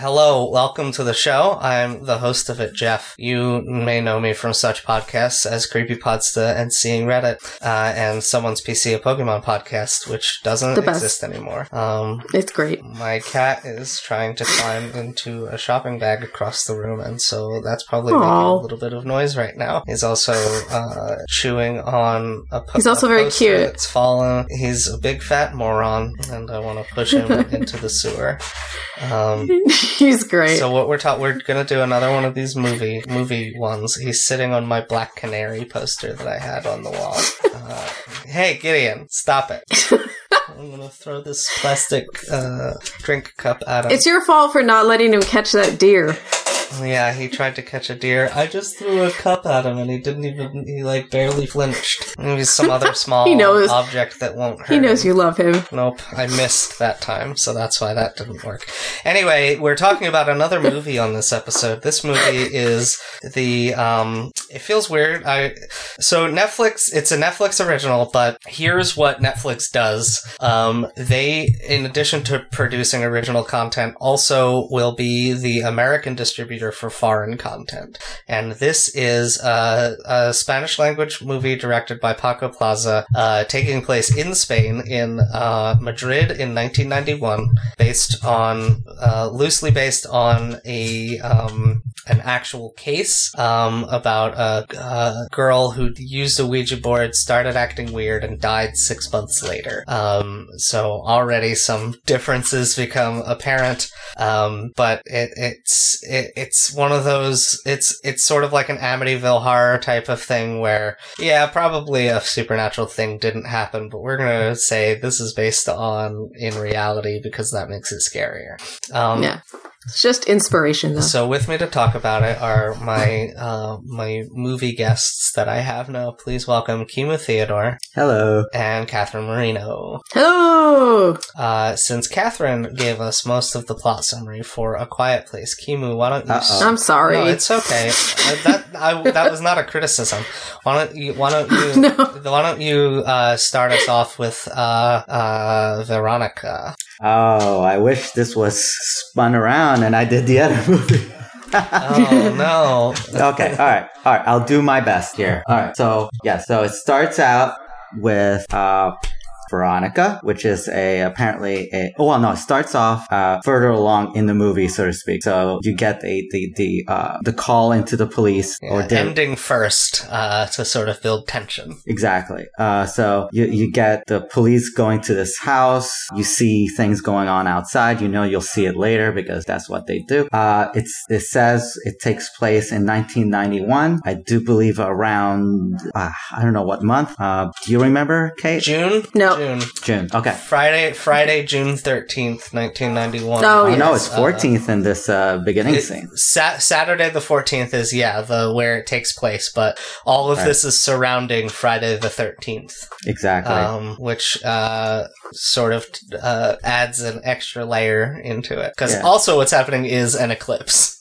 Hello, welcome to the show. I'm the host of it, Jeff. You may know me from such podcasts as Creepypodsta and Seeing Reddit, uh, and someone's PC a Pokemon podcast, which doesn't exist anymore. Um, It's great. my cat is trying to climb into a shopping bag across the room, and so that's probably making a little bit of noise right now. He's also uh, chewing on a po- He's also very cute. It's fallen. He's a big fat moron, and I want to push him into the sewer. Um, He's great. so what we're ta- we're gonna do another one of these movie movie ones. He's sitting on my Black Canary poster that I had on the wall. Uh, hey Gideon, stop it! I'm gonna throw this plastic uh, drink cup at him. it's your fault for not letting him catch that deer. Yeah, he tried to catch a deer. I just threw a cup at him, and he didn't even. He like barely flinched. Maybe some other small He knows. object that won't hurt. He knows him. you love him. Nope, I missed that time, so that's why that didn't work. Anyway, we're talking about another movie on this episode. This movie is the um it feels weird. I so Netflix, it's a Netflix original, but here's what Netflix does. Um they in addition to producing original content also will be the American distributor for foreign content. And this is a, a Spanish language movie directed by Paco Plaza, uh, taking place in Spain, in uh, Madrid in 1991, based on, uh, loosely based on a, um, an actual case um, about a, a girl who used a Ouija board, started acting weird, and died six months later. Um, so already some differences become apparent. Um, but it, it's it, it's one of those. It's it's sort of like an Amityville horror type of thing where yeah, probably a supernatural thing didn't happen, but we're gonna say this is based on in reality because that makes it scarier. Um, Yeah. It's just inspiration, though. so with me to talk about it are my uh, my movie guests that I have now. Please welcome Kimu Theodore Hello. and Catherine Marino. Hello! Uh, since Catherine gave us most of the plot summary for A Quiet Place, Kimu, why don't you? Uh-oh. I'm sorry. No, it's okay. Uh, that I, that was not a criticism. Why don't you? Why don't you? No. Why don't you uh, start us off with uh, uh, Veronica? Oh, I wish this was spun around and I did the other movie. Oh no! okay, all right, all right. I'll do my best here. All right. So yeah, so it starts out with uh, Veronica, which is a apparently a oh well no, it starts off uh, further along in the movie, so to speak. So you get the the the uh, the call into the police or Yeah, the, ending first uh, to sort of build tension. Exactly. Uh, so you, you get the police going to this house. You see things going on outside. You know you'll see it later because that's what they do. Uh, it's it says it takes place in 1991. I do believe around uh, I don't know what month. Uh, do you remember, Kate? June. No. June. June. Okay. Friday. Friday, June thirteenth, nineteen ninety one. Oh, yes. no, it's Uh, 14th in this uh, beginning It- scene. Sa- Saturday the fourteenth is yeah the where it takes place, but all of Right. this is surrounding Friday the thirteenth, Exactly. um, which uh, sort of uh, adds an extra layer into it. Because Yeah. also what's happening is an eclipse.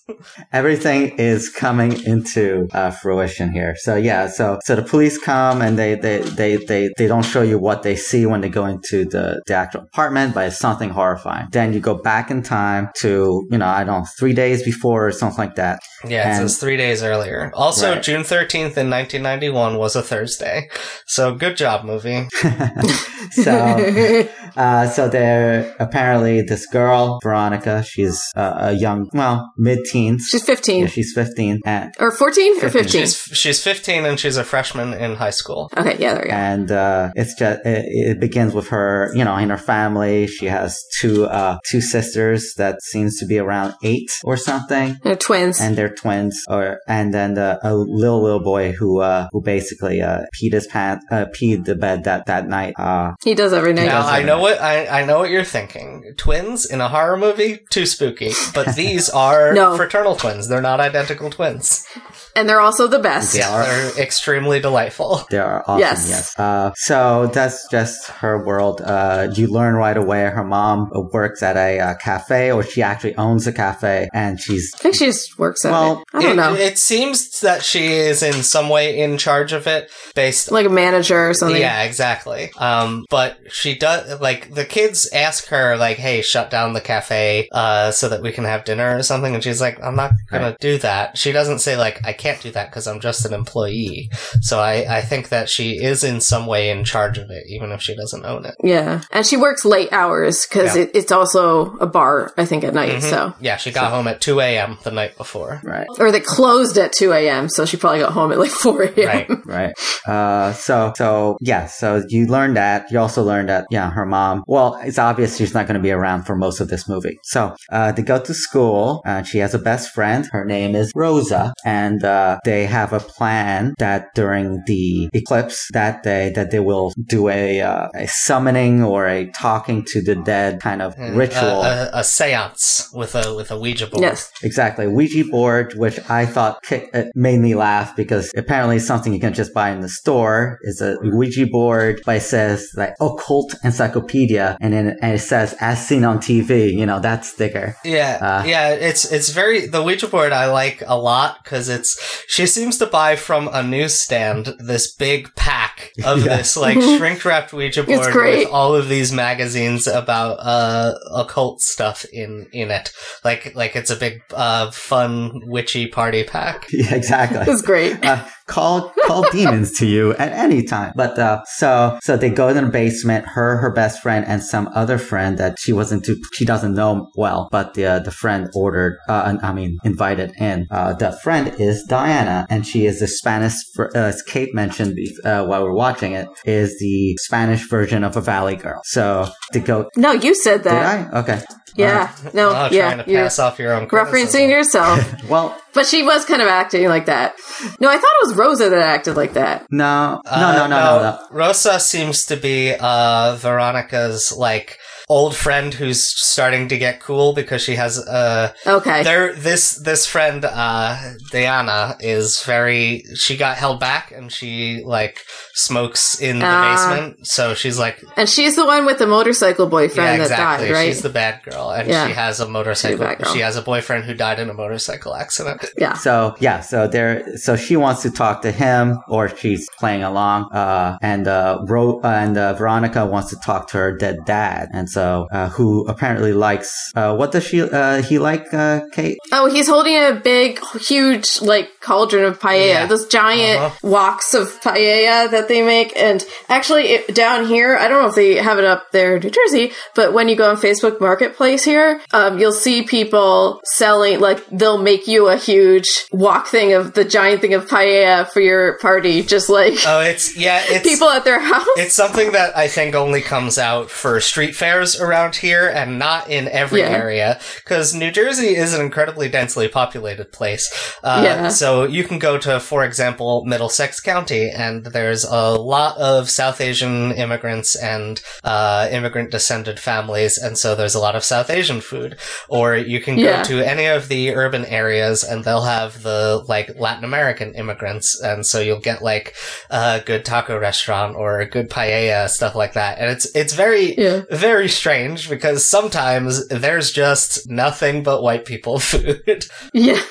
Everything is coming into uh, fruition here. So yeah, so so the police come and they they, they they they don't show you what they see when they go into the, the actual apartment, but it's something horrifying. Then you go back in time to you know I don't know three days before or something like that. Yeah, it And- says three days earlier. Also, Right. June thirteenth in nineteen ninety one was a Thursday. So good job, movie. so uh, so there apparently this girl Veronica, she's uh, a young well mid teens. She's 15. Yeah, she's 15 and or 14 or 15? She's she's fifteen and she's a freshman in high school. Okay, yeah, there we go. and uh, it's just it, it begins with her you know in her family she has two uh two sisters that seems to be around eight or something They're twins. and they're twins or and then the, a little little boy who uh who basically uh peed his pants uh peed the bed that that night uh he does every night. Now does I it. know what I, I know what you're thinking. Twins in a horror movie, too spooky. But these are No. Fraternal twins. They're not identical twins. And they're also the best. Yeah, they're extremely delightful. They are awesome. Yes. Yes. Uh, so that's just her world. Uh, you learn right away her mom works at a uh, cafe, or she actually owns a cafe, and she's I think she just works at Well, it. I don't it, know. It seems that she is in some way in charge of it, based. like a manager or something. Yeah, exactly. Um, but she does like the kids ask her like, "Hey, shut down the cafe, uh, so that we can have dinner or something," and she's like, "I'm not gonna Right. do that." She doesn't say like, "I can't do that because I'm just an employee." So I I think that she is in some way in charge of it, even if she doesn't own it. Yeah. And she works late hours because Yeah. it, it's also a bar, I think, at night. Mhm. So, Yeah, she got home at two a.m. the night before. right. or they closed at 2 a.m. So she probably got home at like 4 a.m. Right. Right. Uh, so, so, yeah, so you learned that. You also learned that, yeah, her mom, well, it's obvious she's not going to be around for most of this movie. So, uh, they go to school. Uh, she has a best friend. Her name is Rosa. And, uh, they have a plan that during the eclipse that day, that they will do a, uh, a summoning or a talking to the dead kind of And, ritual. uh, a, a seance with a with a Ouija board. Yes. Exactly. Ouija board, which I thought ki- it made me laugh because apparently something you can just buy in the store is a Ouija board, but it says like occult encyclopedia and then and it says as seen on TV, you know, that sticker. Yeah, Uh, yeah, it's it's very the Ouija board I like a lot because it's she seems to buy from a newsstand this big pack of Yeah. this like shrink wrapped Ouija board with all of these magazines about uh occult stuff in in it. Like like it's a big uh fun witchy party pack. Yeah, exactly. It's great. uh, call call demons to you at any time. But uh, so so they go to the basement. Her, her best friend, and some other friend that she wasn't too she doesn't know well. But the uh, the friend ordered. Uh, I mean, invited in. Uh, the friend is Diana, and she is the Spanish. Uh, as Kate mentioned uh, while we are watching it, is the Spanish version of a Valley Girl. So to go. No, you said that. Did. I? Okay. Yeah. No, oh, yeah. trying to pass off your own referencing criticism. yourself. Well, but she was kind of acting like that. No, I thought it was Rosa that acted like that. no, no, Uh, no, no, no, no. Rosa seems to be uh, Veronica's like old friend who's starting to get cool because she has uh Okay. there this this friend uh Diana is very she got held back and she like smokes in the Ah. basement so she's like and she's the one with the motorcycle yeah boyfriend exactly that died, right? she's the bad girl and Yeah. she has a motorcycle she has a boyfriend who died in a motorcycle accident yeah. So yeah, so there, so she wants to talk to him, or she's playing along, uh, and uh, Ro- and uh, Veronica wants to talk to her dead dad, and so uh, who apparently likes uh, what does she uh, he like, uh, Kate? Oh, he's holding a big, huge, like cauldron of paella. Yeah. Those giant Uh-huh. woks of paella that they make. And actually, it, down here, I don't know if they have it up there in New Jersey, but when you go on Facebook Marketplace here, um, you'll see people selling, like, they'll make you a huge wok thing of the giant thing of paella for your party, just like oh it's yeah it's people at their house. It's something that I think only comes out for street fairs around here and not in every Yeah. area because New Jersey is an incredibly densely populated place. Uh, Yeah. So you can go to, for example, Middlesex County and there's a lot of South Asian immigrants and uh, immigrant descended families. And so there's a lot of South Asian food. Or you can go Yeah. to any of the urban areas and they'll have the like Latin American immigrants. And so you'll get like a good taco restaurant or a good paella, stuff like that. And it's, it's very, Yeah. very strange because sometimes there's just nothing but white people food. Yeah,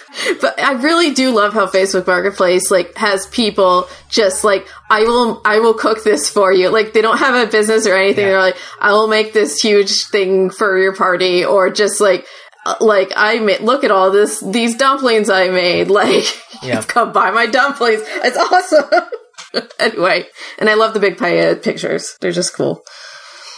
but I really do love how Facebook Marketplace like has people just like I will I will cook this for you. Like they don't have a business or anything. Yeah. They're like I will make this huge thing for your party, or just like like I made. Look at all this these dumplings I made. Like Yeah. come buy my dumplings. It's awesome. anyway, and I love the big paella pictures. They're just cool.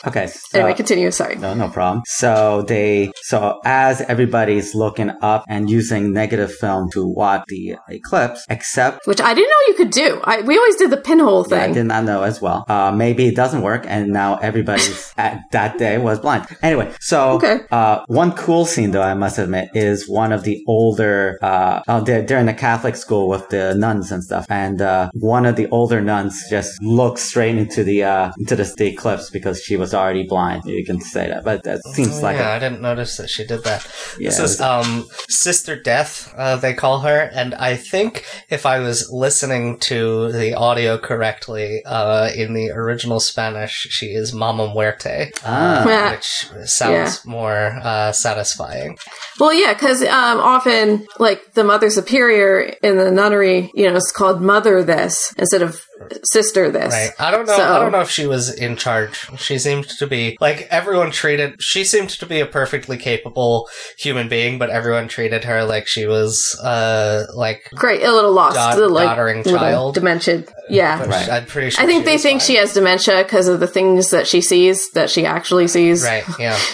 Okay, so, Anyway, continue. Sorry. No, no problem. So they, so as everybody's looking up and using negative film to watch the eclipse, except Which I didn't know you could do. I, we always did the pinhole thing. I did not know as well. Uh, maybe it doesn't work, and now everybody's at that day was blind. Anyway, so Okay. uh, one cool scene though I must admit is one of the older. Uh, oh, they're, they're in the Catholic school with the nuns and stuff, and uh, one of the older nuns just looks straight into the uh, into the, the eclipse because she was was already blind. You can say that, but that seems Oh, like yeah, a, I didn't notice that she did that. Yeah, this is was- um, Sister Death, uh, they call her, and I think if I was listening to the audio correctly, uh, in the original Spanish, she is Mama Muerte, Ah. Yeah. which sounds more uh, satisfying. Well, yeah, because um, often, like the mother superior in the nunnery, you know, it's called mother this instead of sister this. Right. I don't know. So- I don't know if she was in charge. She seemed to be like everyone treated. She seemed to be a perfectly capable human being, but everyone treated her like she was, uh, like. Great, a little lost, Dot- a little, like doddering little child. dementia. Yeah. Right. I'm pretty sure. I think she they was think fine. she has dementia because of the things that she sees that she actually sees. Right. Yeah.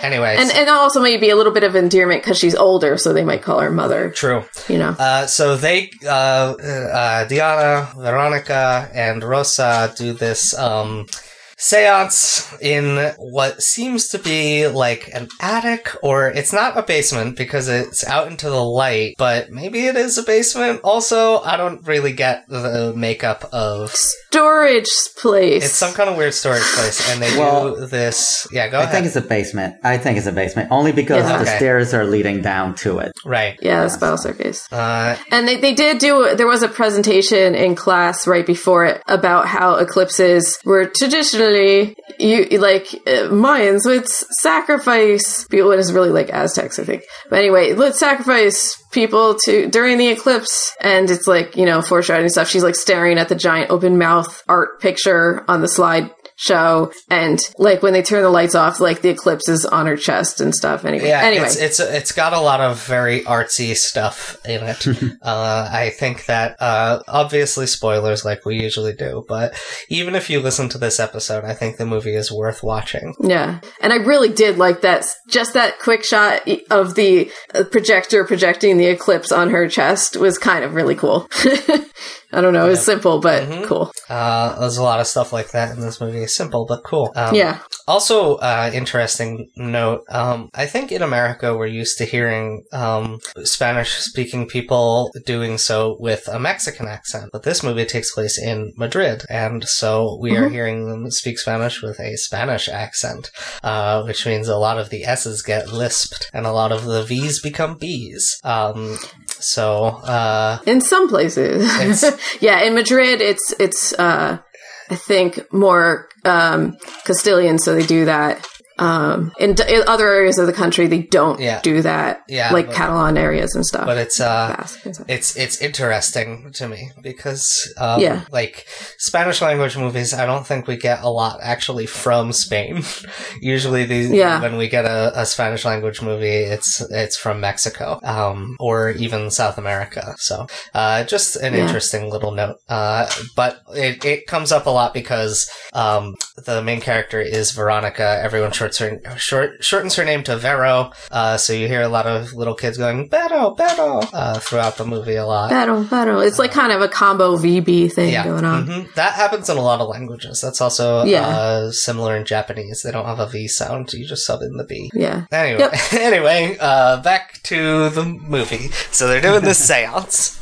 Anyway. And and also maybe a little bit of endearment because she's older, so they might call her mother. True. You know. Uh, so they, uh, uh, Diana, Veronica, and Rosa do this, um, seance in what seems to be like an attic, or it's not a basement because it's out into the light, but maybe it is a basement also. I don't really get the makeup of. Storage place. It's some kind of weird storage place, and they Well, do this. Yeah, go ahead. I ahead. think it's a basement. I think it's a basement only because Yeah. the Okay. stairs are leading down to it. right. yeah, the spell staircase. Uh, And they, they did do, there was a presentation in class right before it about how eclipses were traditionally, you like, uh, Mayans would sacrifice, people, it is really like Aztecs, I think. But anyway, let's sacrifice people to, during the eclipse. And it's like, you know, foreshadowing stuff. She's like staring at the giant open mouth art picture on the slide show and like when they turn the lights off like the eclipse is on her chest and stuff anyway Yeah, anyway it's, it's it's got a lot of very artsy stuff in it. uh, I think that uh, obviously spoilers, like we usually do, but even if you listen to this episode, I think the movie is worth watching. Yeah. And I really did like that, just that quick shot of the uh, projector projecting the eclipse on her chest was kind of really cool. I don't know, it was simple, but Mhm. cool. Uh, there's a lot of stuff like that in this movie. Simple but cool. Um, Yeah. Also, uh, interesting note. Um, I think in America we're used to hearing um, Spanish-speaking people doing so with a Mexican accent, but this movie takes place in Madrid, and so we are hearing them speak Spanish with a Spanish accent, uh, which means a lot of the S's get lisped and a lot of the V's become B's. Um, so, uh, In some places. Yeah, in Madrid, it's, it's, uh, I think more, um, Castilian, so they do that. Um, in, d- in other areas of the country, they don't Yeah. do that. Yeah, Like but- Catalan areas and stuff. but it's uh, Basque and stuff. it's it's interesting to me because um, Yeah. like Spanish language movies, I don't think we get a lot actually from Spain. Usually, these Yeah. when we get a, a Spanish language movie, it's it's from Mexico um, or even South America. So uh, just an Yeah. interesting little note. Uh, but it, it comes up a lot because um, the main character is Veronica. Everyone shorts her short shortens her name to Vero. Uh, so you hear a lot of little kids going Vero, Vero uh, throughout the movie a lot. Battle, battle. It's like kind of a combo VB thing yeah, going on. mhm. that happens in a lot of languages. That's also Yeah. uh, similar in Japanese. They don't have a V sound; you just sub in the B. Yeah. Anyway, Yep. anyway, uh, back to the movie. So they're doing this seance.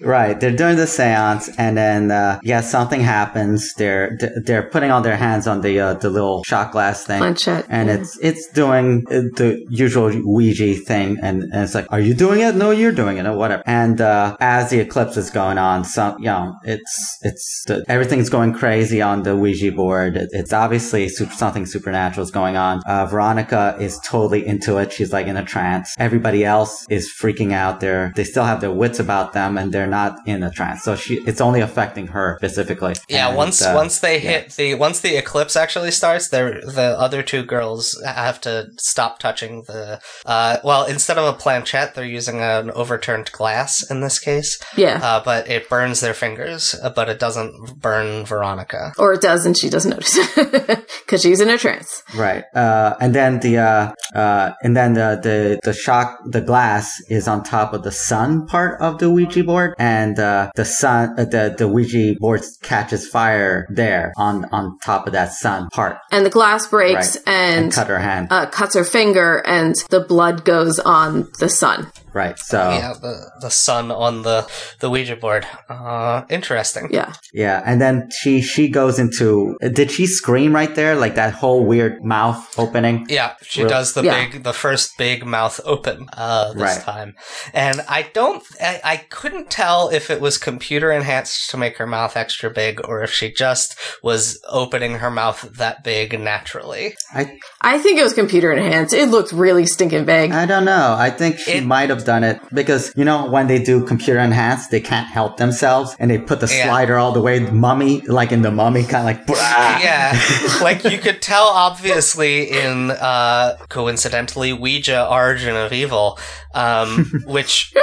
Right, they're doing the seance, and then uh, yeah, something happens. They're they're putting all their hands on the uh, the little shot glass thing, Planchette. and yeah. it's it's doing uh, the usual Ouija thing, and, and it's like, are you doing it? No, you're doing it, or whatever. And uh, as the eclipse is going on, some you know, it's it's the, everything's going crazy on the Ouija board. It, it's obviously super, something supernatural is going on. Uh, Veronica is totally into it. She's like in a trance. Everybody else is freaking out. They're they still have their wits about them, and they're not in a trance. So she it's only affecting her specifically. Yeah, And, once uh, once they yeah. hit the once the eclipse actually starts, they're, the other two girls have to stop touching the. Uh, well, instead of a planchette, they're using an overturned glass in this case. yeah. Uh, but it burns their fingers, uh, but it doesn't burn Veronica. or it does and she doesn't notice because she's in a trance. Right. Uh, and then the, uh, uh, and then the, the, the shock, the glass is on top of the sun part of the Ouija board. And, uh, the sun, uh, the, the Ouija board catches fire there on, on top of that sun part And the glass breaks Right. and and, cut her hand. uh, cuts her finger and the blood goes on the sun. Right. So Yeah, the the sun on the the Ouija board. Uh, interesting. Yeah. yeah, and then she she goes into. Did she scream right there, like that whole weird mouth opening? Yeah, she Real- does the Yeah. big, the first big mouth open uh, this Right. time, and I don't, I, I couldn't tell if it was computer enhanced to make her mouth extra big, or if she just was opening her mouth that big naturally. I I think it was computer enhanced. It looked really stinking big. I don't know. I think she It- might have done it because you know when they do computer enhanced, they can't help themselves, and they put the Yeah. slider all the way mummy, like in the mummy, kind of like. "Brah." Yeah, like you could tell obviously in uh, coincidentally Ouija Origin of Evil, um, which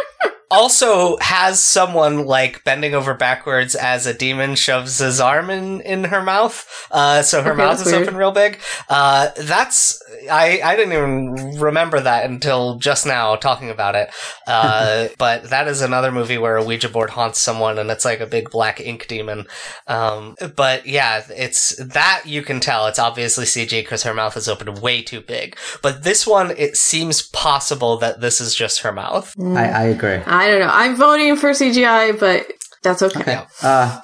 also has someone like bending over backwards as a demon shoves his arm in, in her mouth. Uh, so her Okay, mouth is weird. open real big. Uh, that's I I didn't even remember that until just now talking about it. Uh, but that is another movie where a Ouija board haunts someone and it's like a big black ink demon. Um, but yeah, it's that you can tell. It's obviously CG because her mouth is open way too big. But this one, it seems possible that this is just her mouth. I, I agree. I don't know. I'm voting for CGI, but that's okay. Okay. Uh,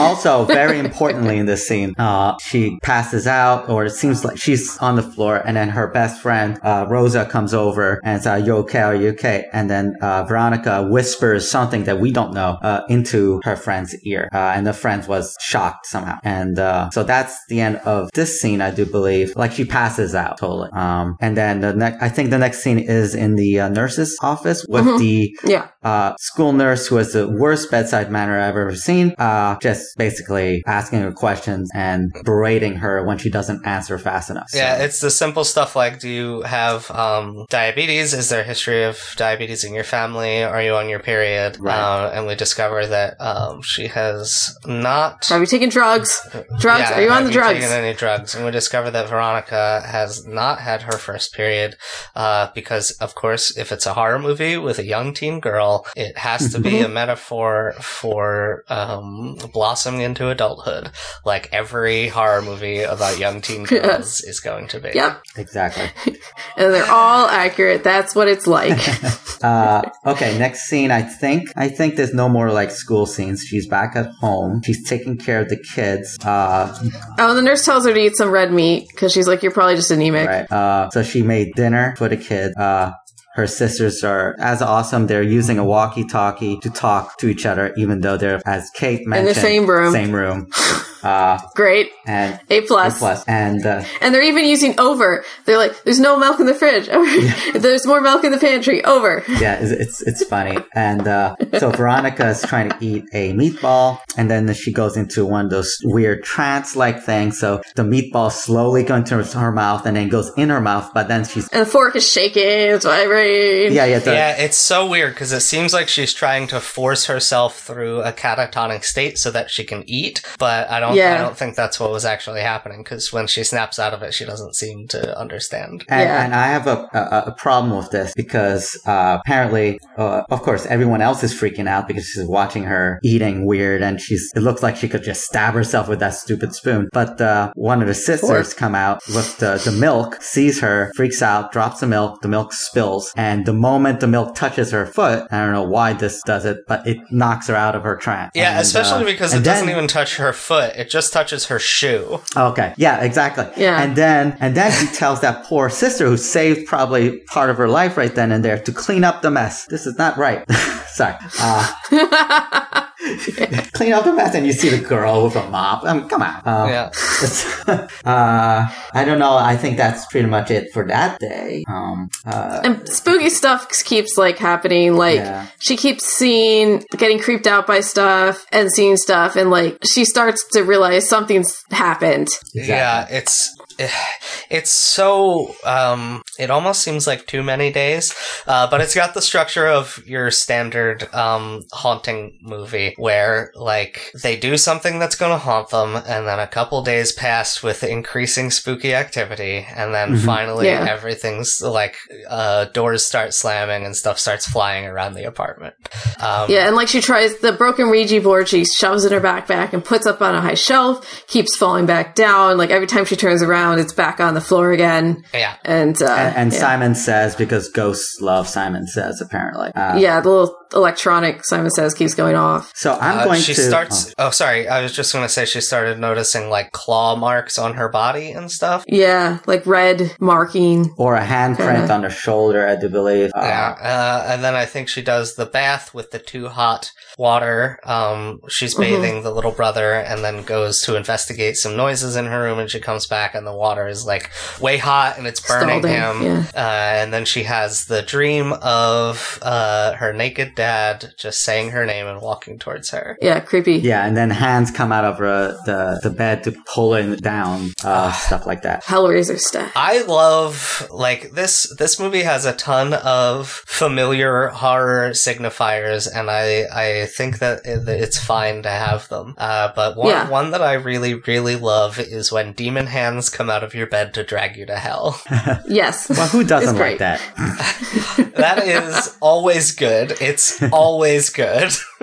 also, very importantly in this scene, uh, she passes out, or it seems like she's on the floor, and then her best friend, uh, Rosa, comes over and says, "You okay? Are you okay?" And then uh, Veronica whispers something that we don't know uh, into her friend's ear, uh, and the friend was shocked somehow. And uh, so that's the end of this scene, I do believe. Like she passes out totally. Um, and then the next, I think the next scene is in the uh, nurse's office with the Yeah. uh, school nurse who has the worst bedside manner I've ever seen, uh, just basically asking her questions and berating her when she doesn't answer fast enough. So- Yeah, it's the simple stuff like do you have um, diabetes? Is there a history of diabetes in your family? Are you on your period? Right. Uh, and we discover that um, she has not. Are you taking drugs? Drugs? Yeah, Are you on have the drugs? taken any drugs? And we discover that Veronica has not had her first period uh, because, of course, if it's a horror movie with a young teen girl, it has to be a metaphor for um, blossoming into adulthood, like every horror movie about young teen girls is going to be. Yep. exactly. And they're all accurate. That's what it's like. Uh, okay, next scene. I think I think there's no more like school scenes. She's back at home. She's taking care of the kids. Uh, oh, the nurse tells her to eat some red meat because she's like, you're probably just anemic. right. Uh, so she made dinner for the kid. Uh, her sisters are as awesome. They're using a walkie-talkie to talk to each other, even though they're, as Kate mentioned, in the same room. Same room. Uh, Great. and A plus. A plus. And uh, And they're even using over. They're like, there's no milk in the fridge. there's more milk in the pantry. Over. yeah, it's it's, it's funny. And uh, so Veronica is trying to eat a meatball, and then she goes into one of those weird trance-like things. So the meatball slowly goes into her mouth, and then goes in her mouth, but then she's And the fork is shaking. It's vibrating. yeah, yeah, the, Yeah, it's so weird because it seems like she's trying to force herself through a catatonic state so that she can eat, but I don't. I Yeah. don't think that's what was actually happening because when she snaps out of it, she doesn't seem to understand. And, Yeah. and I have a, a, a problem with this because uh, apparently, uh, of course, everyone else is freaking out because she's watching her eating weird, and she's. It looks like she could just stab herself with that stupid spoon. But uh, one of the sisters come out with the, the milk, sees her, freaks out, drops the milk. The milk spills, and the moment the milk touches her foot, I don't know why this does it, but it knocks her out of her trance. Yeah, And, especially uh, because it and doesn't even touch her foot; it just touches her shoe. Okay. Yeah, exactly. Yeah. And then and then he tells that poor sister who saved probably part of her life right then and there to clean up the mess. This is not right. Sorry. Uh, clean up the mess and you see the girl with a mop. I mean, come on. Um, Yeah. uh, I don't know. I think that's pretty much it for that day. Um, uh, And spooky stuff keeps like happening. Like Yeah. she keeps seeing, getting creeped out by stuff and seeing stuff, and like she starts to realize something's happened. Yeah, it's it's so um it almost seems like too many days uh but it's got the structure of your standard um haunting movie where like they do something that's going to haunt them and then a couple days pass with increasing spooky activity and then Mhm. finally Yeah. everything's like uh doors start slamming and stuff starts flying around the apartment um Yeah, and like she tries the broken Ouija board, she shoves in her backpack and puts up on a high shelf, keeps falling back down. Like every time she turns around, around, it's back on the floor again. Yeah. And, uh, and, and yeah. Simon says because ghosts love Simon says apparently. Uh, yeah, the little electronic Simon Says keeps going off. So I'm Uh, going she to. starts. Oh. sorry. I was just going to say she started noticing like claw marks on her body and stuff. Yeah, like red marking. oh, or a handprint Kinda. on the shoulder, I do believe. Uh, Yeah, uh, and then I think she does the bath with the too hot water. Um, she's Mm-hmm. bathing the little brother, and then goes to investigate some noises in her room. And she comes back, and the water is like way hot, and it's burning Scalding, him. yeah. Uh, and then she has the dream of uh, her naked dad just saying her name and walking towards her. Yeah, creepy. Yeah, and then hands come out of uh, the the bed to pull him down, uh, stuff like that. Hellraiser stuff. I love like this. This movie has a ton of familiar horror signifiers, and I I think that it's fine to have them. Uh, but one Yeah. one that I really really love is when demon hands come out of your bed to drag you to hell. Yes. Well, who doesn't like that? that is always good. It's always good.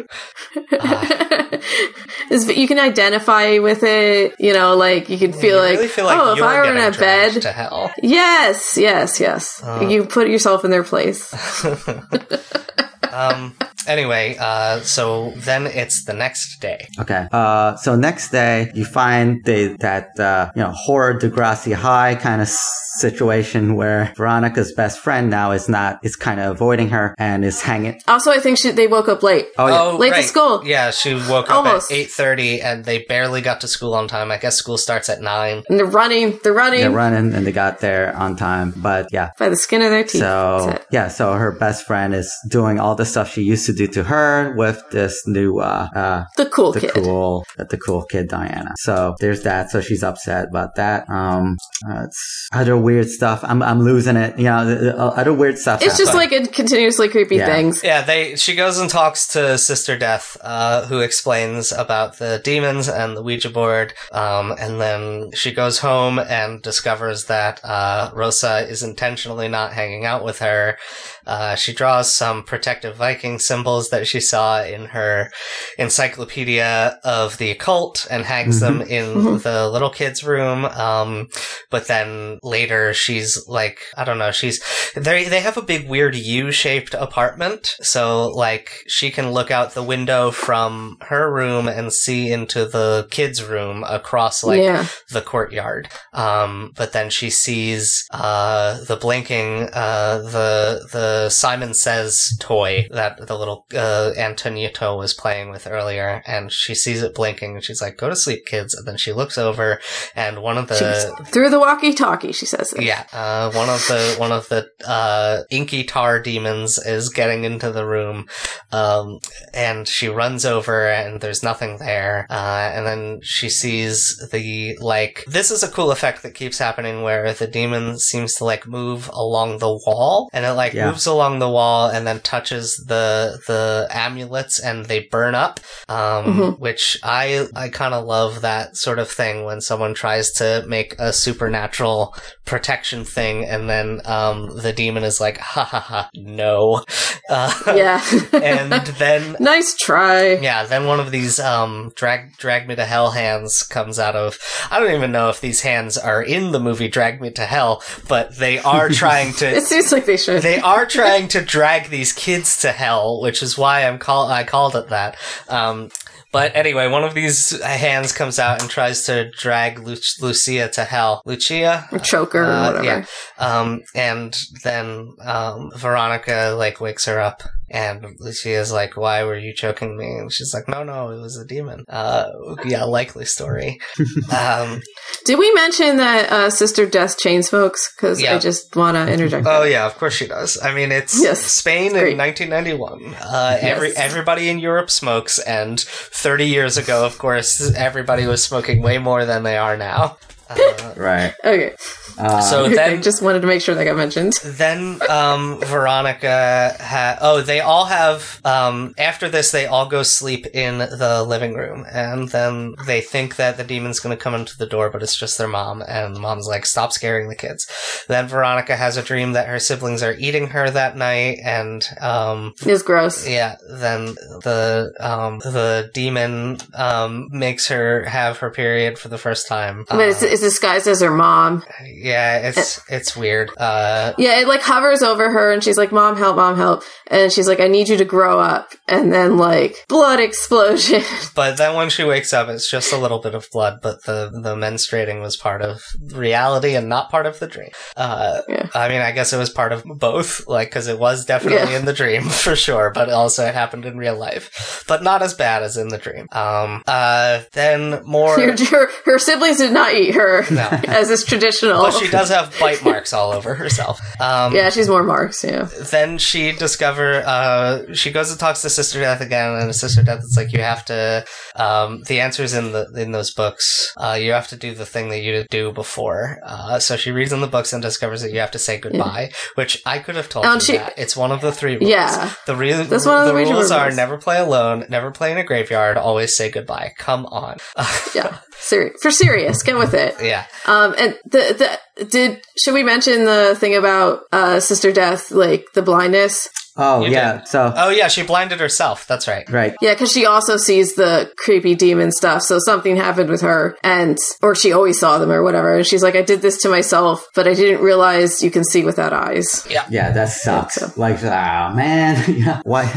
Is you can identify with it, you know, like you can feel you like, really feel like oh, if I were in a bed, to hell. yes, yes, yes. Uh. you put yourself in their place. Um. Anyway, uh, so then it's the next day. Okay. Uh, so next day, you find the, that, uh, you know, horror Degrassi High kind of situation where Veronica's best friend now is not, is kind of avoiding her and is hanging. Also, I think she, they woke up late. Oh, yeah. Late to school. Yeah, she woke up Almost. at eight thirty, and they barely got to school on time. I guess school starts at nine. And they're running, they're running They're running and they got there on time. But yeah. by the skin of their teeth. So yeah, so her best friend is doing all the stuff she used to do to her with this new uh uh The cool the kid. cool the cool kid Diana. So there's that. So she's upset about that. Um, uh, it's other weird stuff. I'm I'm losing it. You know, the, the, uh, other weird stuff. It's just like a continuously creepy Yeah. things. Yeah, they she goes and talks to Sister Death, uh, who explains about the demons and the Ouija board. Um, and then she goes home and discovers that uh, Rosa is intentionally not hanging out with her. Uh, she draws some protective Viking symbols that she saw in her encyclopedia of the occult and hangs them in the little kid's room. Um, but then later she's like, I don't know, she's they they have a big weird U-shaped apartment, so like she can look out the window from her room and see into the kids' room across like yeah. the courtyard. Um, but then she sees uh, the blinking, uh, the the Simon Says toy that the little uh, Antonietto was playing with earlier, and she sees it blinking, and she's like, "Go to sleep, kids." And then she looks over, and one of the She's- through the walkie-talkie, she says. It. yeah, uh, one of the one of the uh, inky tar demons is getting into the room, um, and she runs over, and there's nothing there. Uh, and then she sees the like. This is a cool effect that keeps happening, where the demon seems to like move along the wall, and it like Yeah. moves along the wall, and then touches the the amulets, and they burn up. Um, Mhm. which I I kind of love that sort of thing when someone tries to make a supernatural protection thing, and then um, the demon is like, ha ha ha, no. Uh, Yeah. and then nice try. yeah, then one of these um drag drag me to hell hands comes out of I don't even know if these hands are in the movie Drag Me to Hell, but they are trying to It seems like they should. they are trying to drag these kids to hell, which is why I'm call I called it that. Um, but anyway, one of these hands comes out and tries to drag Lu- Lucia to hell. Lucia, or choker Uh, or whatever. yeah. um, and then um, Veronica like wakes her up, and Lucia's like, "Why were you choking me?" And she's like, "No, no, it was a demon." Uh, yeah, likely story. um, Did we mention that uh, Sister Death chain smokes? Because Yeah. I just want to interject. Oh that. yeah, of course she does. I mean, it's Yes, Spain great. in 1991. Uh, Every Yes. everybody in Europe smokes, and 30 years ago, of course, everybody was smoking way more than they are now. Uh, right. Okay. Uh, so I then, just wanted to make sure that got mentioned. then um, Veronica ha- oh they all have um, after this they all go sleep in the living room and then they think that the demon's going to come into the door but it's just their mom and the mom's like stop scaring the kids then Veronica has a dream that her siblings are eating her that night and um, It's gross. yeah then the um, the demon um, makes her have her period for the first time But it's, Uh, it's is disguised as her mom. Yeah, it's it's weird. Uh, Yeah, it like hovers over her and she's like, Mom, help, mom, help. And she's like, I need you to grow up. And then like blood explosion. but then when she wakes up, it's just a little bit of blood. But the the menstruating was part of reality and not part of the dream. Uh, Yeah. I mean, I guess it was part of both, like because it was definitely Yeah. in the dream for sure, but also it happened in real life, but not as bad as in the dream. Um, uh, then more. her, her siblings did not eat her No. as is traditional. But she does have bite marks all over herself. Um, yeah, she's more marks, yeah. then she discover uh she goes and talks to sister death again and sister death is like you have to um the answers in the in those books uh you have to do the thing that you did do before uh so she reads in the books and discovers that you have to say goodbye which i could have told Oh, you she- that it's one of the three rules Yeah. the, re- That's one of the major rules are never play alone never play in a graveyard always say goodbye come on Yeah. Seri- for serious, get with it. Yeah Um, and the, the, did, should we mention the thing about, uh, Sister Death, like the blindness? Oh You yeah. So oh yeah she blinded herself that's right right. Yeah, because she also sees the creepy demon stuff. So something happened with her, and or she always saw them or whatever. And she's like, "I did this to myself, but I didn't realize you can see without eyes." Yeah. Yeah, that sucks. so. Like, oh man, yeah. Why?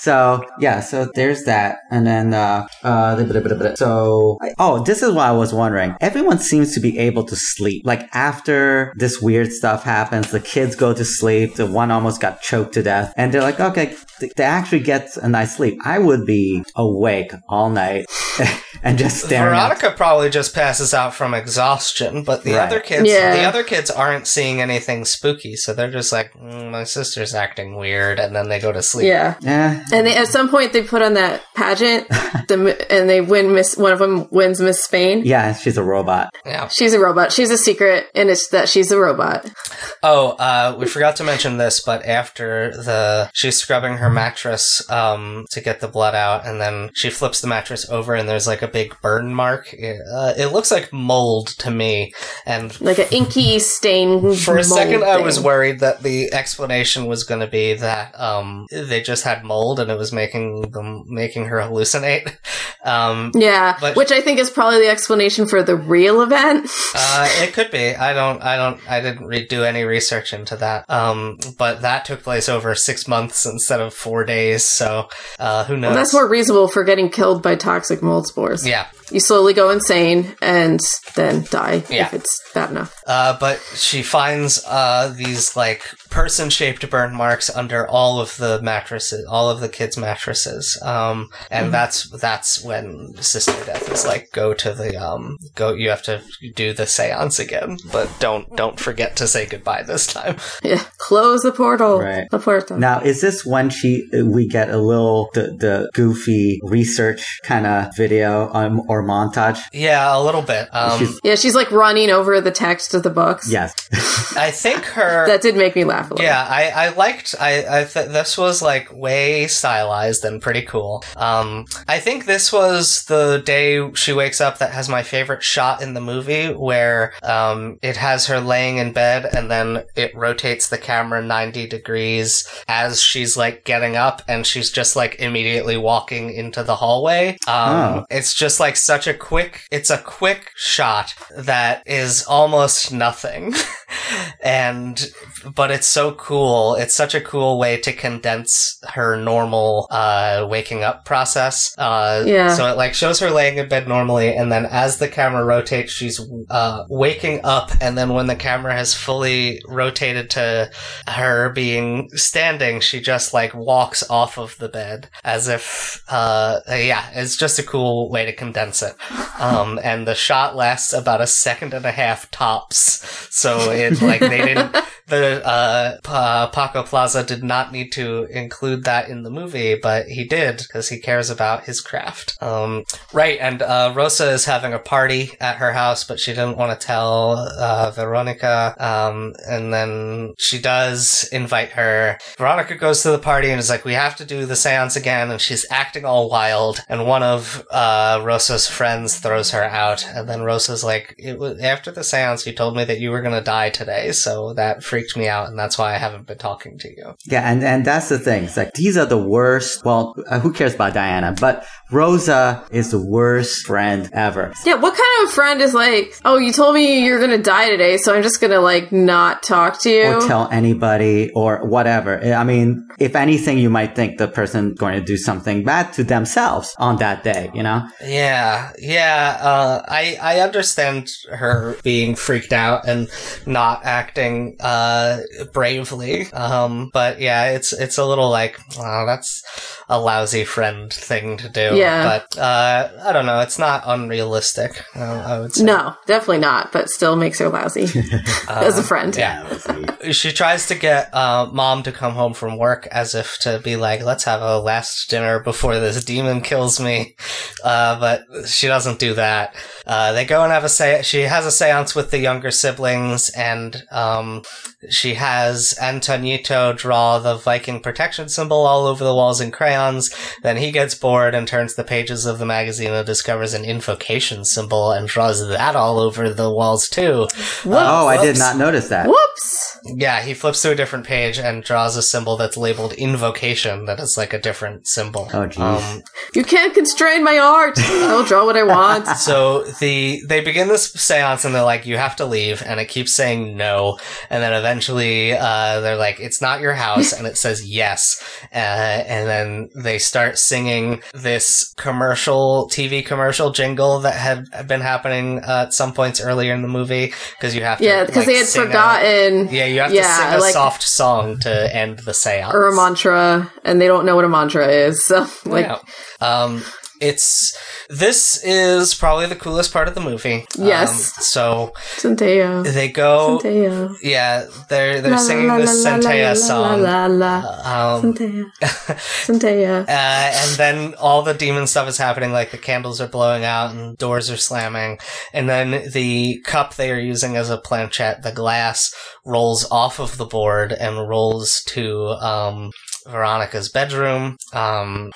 So yeah, so there's that, and then uh, uh, so oh, this is what I was wondering. Everyone seems to be able to sleep. Like after this weird stuff happens, the kids go to sleep. The one almost got choked to death, and they're like, okay, they actually get a nice sleep. I would be awake all night and just staring. at- Veronica probably just passes out from exhaustion, but the Right. other kids, Yeah. the other kids aren't seeing anything spooky, so they're just like, mm, "My sister's acting weird," and then they go to sleep. Yeah. Yeah, And they, at some point, they put on that pageant, the, and they win Miss. One of them wins Miss Spain. yeah, she's a robot. Yeah. She's a robot. She's a secret, and it's that she's a robot. Oh, uh, we forgot to mention this, but after the she's scrubbing her mattress um, to get the blood out, and then she flips the mattress over, and there's like a big burn mark. It, uh, it looks like mold to me, and Like an inky stain. For a mold second, I was worried that the explanation was going to be that um, they just had mold and it was making them making her hallucinate. Um, Yeah, But- which I think is probably the explanation for the real event. uh, it could be. I don't. I don't. I didn't re- do any research into that. Um, but that took place over six months instead of four days. So uh, who knows? That's more reasonable for getting killed by toxic mold spores. Yeah. You slowly go insane and then die Yeah. if it's bad enough. Uh, but she finds uh, these like person-shaped burn marks under all of the mattresses, all of the kids' mattresses, um, and Mm-hmm. that's that's when Sister Death is like, go to the um, go. You have to do the séance again, but don't don't forget to say goodbye this time. Yeah. Close the portal. Right. The portal. Now, is this when she we get a little the, the goofy research kind of video um, or montage? Yeah, a little bit. Um, She's- yeah, she's like running over the text of the books. Yes. I think her. That did make me laugh a little. Yeah, I, I liked I I th- this was like way stylized and pretty cool. Um, I think this was the day she wakes up that has my favorite shot in the movie, where um it has her laying in bed and then it rotates the camera ninety degrees as she's like getting up and she's just like immediately walking into the hallway. Um, Oh. it's just like such a quick. It's a quick shot that is almost nothing. and but it's so cool. It's such a cool way to condense her normal uh waking up process. Uh Yeah. so it like shows her laying in bed normally and then as the camera rotates she's uh waking up. And then when the camera has fully rotated to her being standing she just like walks off of the bed as if uh yeah it's just a cool way to condense it. Um and the shot lasts about a second and a half tops. So like they didn't the uh, Pa- Paco Plaza did not need to include that in the movie, but he did because he cares about his craft. Um, right, and uh, Rosa is having a party at her house, but she didn't want to tell uh, Veronica. Um, and then she does invite her. Veronica goes to the party and is like, "We have to do the séance again," and she's acting all wild. And one of uh, Rosa's friends throws her out, and then Rosa's like, "It was after the séance. You told me that you were gonna die today, so that freaked." Freaked me out, and that's why I haven't been talking to you. Yeah, and, and that's the thing. It's like, these are the worst. Well, uh, who cares about Diana? But Rosa is the worst friend ever. Yeah, what kind of friend is like, oh, you told me you're gonna die today, so I'm just gonna like not talk to you? Or tell anybody or whatever. I mean, if anything, you might think the person going to do something bad to themselves on that day, you know? Yeah, yeah. Uh, I I understand her being freaked out and not acting uh, bravely. Um, but yeah, it's it's a little like, oh, that's a lousy friend thing to do. Yeah. But uh, I don't know. It's not unrealistic. Uh, I would say. no, definitely not, but still makes her lousy as a friend. Yeah. She tries to get uh, mom to come home from work as if to be like, let's have a last dinner before this demon kills me. Uh, but she doesn't do that. Uh, they go and have a se- she has a seance with the younger siblings and, um, she has Antonito draw the Viking protection symbol all over the walls in crayons. Then he gets bored and turns the pages of the magazine and discovers an invocation symbol and draws that all over the walls too. Oh, I did not notice that. Whoops! Yeah, he flips to a different page and draws a symbol that's labeled invocation that is like a different symbol. Oh, jeez. Um, You can't constrain my art. I will draw what I want. so the they begin this seance and they're like, "You have to leave," and it keeps saying no, and then eventually uh, they're like, "It's not your house," and it says yes, uh, and then they start singing this commercial TV commercial jingle that had been happening uh, at some points earlier in the movie because you have to Yeah, because like, they had sing a- forgotten. yeah, you have Yeah, to sing a like- soft song to end the seance. or a mantra, and they don't know what a mantra is. So, like, Yeah. Um, it's this is probably the coolest part of the movie. Yes. Um, so Centella. they go. Centella. Yeah, they're they're La, singing la, this la, la, song. La, la, la. Um, Centella. Centella. uh, and then all the demon stuff is happening, like the candles are blowing out and doors are slamming. And then the cup they are using as a planchette, the glass, rolls off of the board and rolls to um, Veronica's bedroom. Um,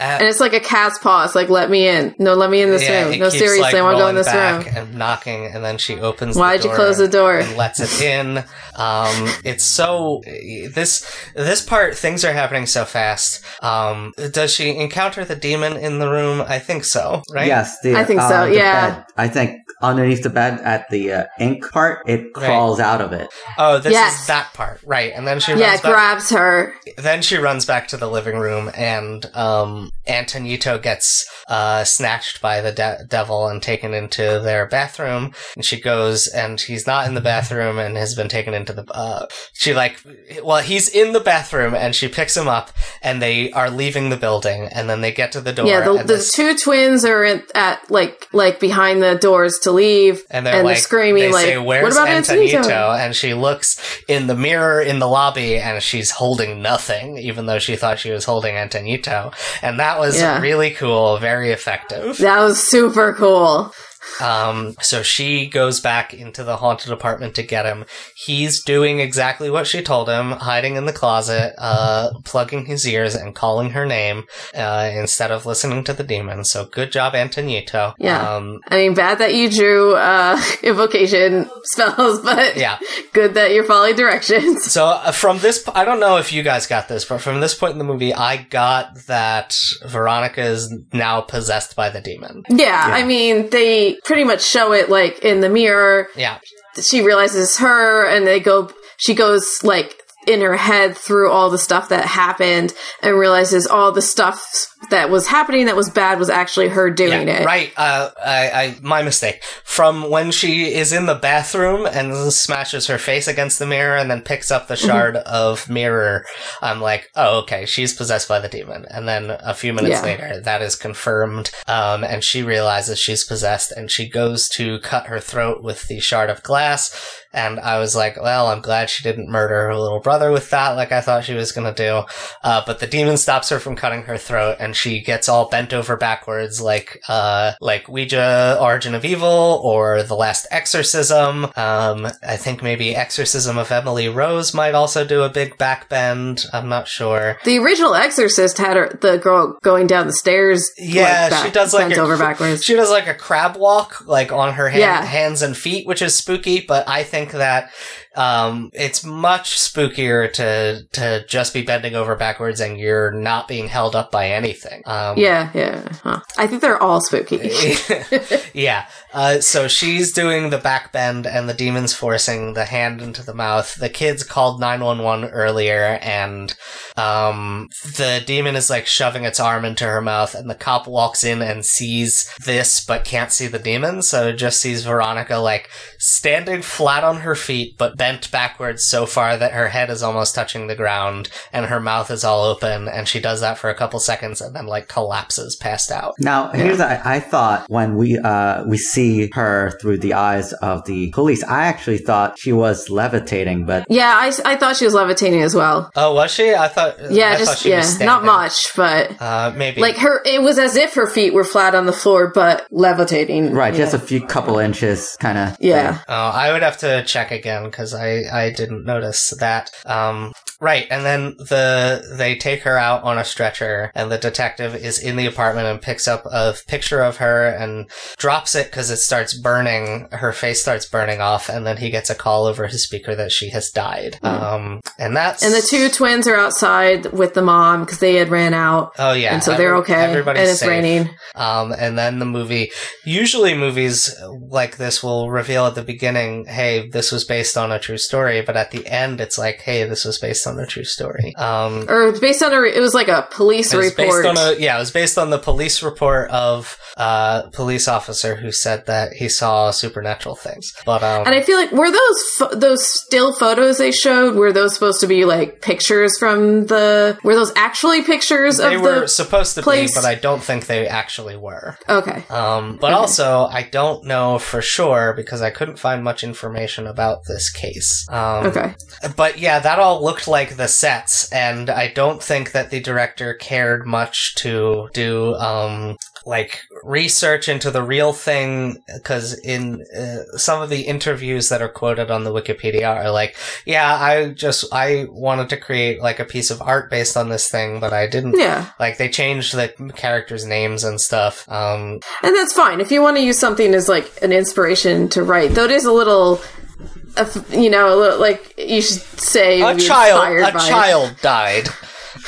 And it's like a cat's paw. It's like, let me in. No, let me in this Yeah, room. No, keeps, seriously, like, I want to go in this back room. And knocking, and then she opens. Why'd the you door close the door? And lets it in. Um, it's so this this part things are happening so fast. Um, does she encounter the demon in the room? I think so. Right? Yes, the, I think uh, so, yeah. bed. I think underneath the bed at the uh, ink part, it crawls out of it. Oh, this Yes. is that part, right? And then she Yeah, runs it back. grabs her. then she runs back to the living room, and um, Antonito gets uh, snatched by the de- devil and taken into their bathroom. And she goes, and he's not in the bathroom, and has been taken into the. Uh, she like, well, he's in the bathroom, and she picks him up, and they are leaving the building, and then they get to the door. Yeah, the, and the this- two twins are at, at like like behind the doors to leave, And they're like, screaming they like, say, "Where's "What about Antonito?" Antonito?" And she looks in the mirror in the lobby, and she's holding nothing, even though she thought she was holding Antonito. And that was Yeah. really cool, very effective. That was super cool. Um, so she goes back into the haunted apartment to get him. He's doing exactly what she told him, hiding in the closet, uh, plugging his ears and calling her name, uh, instead of listening to the demon. So good job, Antonito. Yeah. Um, I mean, bad that you drew uh, invocation spells, but yeah. good that you're following directions. So uh, from this, I don't know if you guys got this, but from this point in the movie, I got that Veronica is now possessed by the demon. Yeah, I mean, they pretty much show it like in the mirror. Yeah, She realizes her, and they go. She goes like in her head through all the stuff that happened, and realizes all the stuff that was happening that was bad was actually her doing yeah, it. right. Uh, I, I, my mistake. From when she is in the bathroom and smashes her face against the mirror and then picks up the shard of mirror, I'm like, oh, okay, she's possessed by the demon. And then a few minutes Yeah. later, that is confirmed. Um, and she realizes she's possessed and she goes to cut her throat with the shard of glass. And I was like, well, I'm glad she didn't murder her little brother with that, like I thought she was gonna do. Uh, but the demon stops her from cutting her throat, and she gets all bent over backwards, like, uh, like Ouija, Origin of Evil, or The Last Exorcism. Um, I think maybe Exorcism of Emily Rose might also do a big back bend. I'm not sure. The original Exorcist had her the girl going down the stairs. Yeah, like, back- she does like bent a over backwards. She does like a crab walk, like on her hand, Yeah. hands and feet, which is spooky. But I think that um, it's much spookier to to just be bending over backwards and you're not being held up by anything. Um, Yeah, yeah. Huh. I think they're all spooky. yeah. Uh, so she's doing the back bend and the demon's forcing the hand into the mouth. The kids called 911 earlier and, um, the demon is like shoving its arm into her mouth and the cop walks in and sees this but can't see the demon. So just sees Veronica like standing flat on her feet but bent backwards so far that her head is almost touching the ground and her mouth is all open. And she does that for a couple seconds and then like collapses passed out. Now, here's I, I thought when we uh we see her through the eyes of the police, I actually thought she was levitating, but yeah, I, I thought she was levitating as well. Oh, was she? I thought. Yeah, I thought just she yeah, was not much, but Uh, maybe. like her, it was as if her feet were flat on the floor, but levitating. right, you just a few couple inches, kind of. yeah. Oh, I would have to check again because I, I didn't notice that. Um, right, and then the they take her out on a stretcher, and the detective is in the apartment and picks up a picture of her and drops it because it starts burning. Her face starts burning off, and then he gets a call over his speaker that she has died. Um, and that's And the two twins are outside with the mom because they had ran out. Oh yeah, and so they're okay. Everybody's and it's safe. raining. Um, and then the movie, usually movies like this will reveal at the beginning, hey, this was based on a true story, but at the end, it's like, hey, this was based on a true story. Um, Or it's based on a, it was like a police report. based on a, yeah, it was based on the police report of a police officer who said that he saw supernatural things. But, um, and I feel like were those pho- those still photos they showed were those supposed to be like pictures from the were those actually pictures of they of were the supposed to place? be, but I don't think they actually were. okay Um, but Okay. also, I don't know for sure because I couldn't find much information about this case. Um, okay. But yeah, that all looked like the sets, and I don't think that the director cared much to do, um, like research into the real thing because in uh, some of the interviews that are quoted on the wikipedia are like yeah i just i wanted to create like a piece of art based on this thing but i didn't. Yeah. Like they changed the characters names and stuff um. And that's fine. If you want to use something as like an inspiration to write though it is a little a you know a little, like you should say a child a child died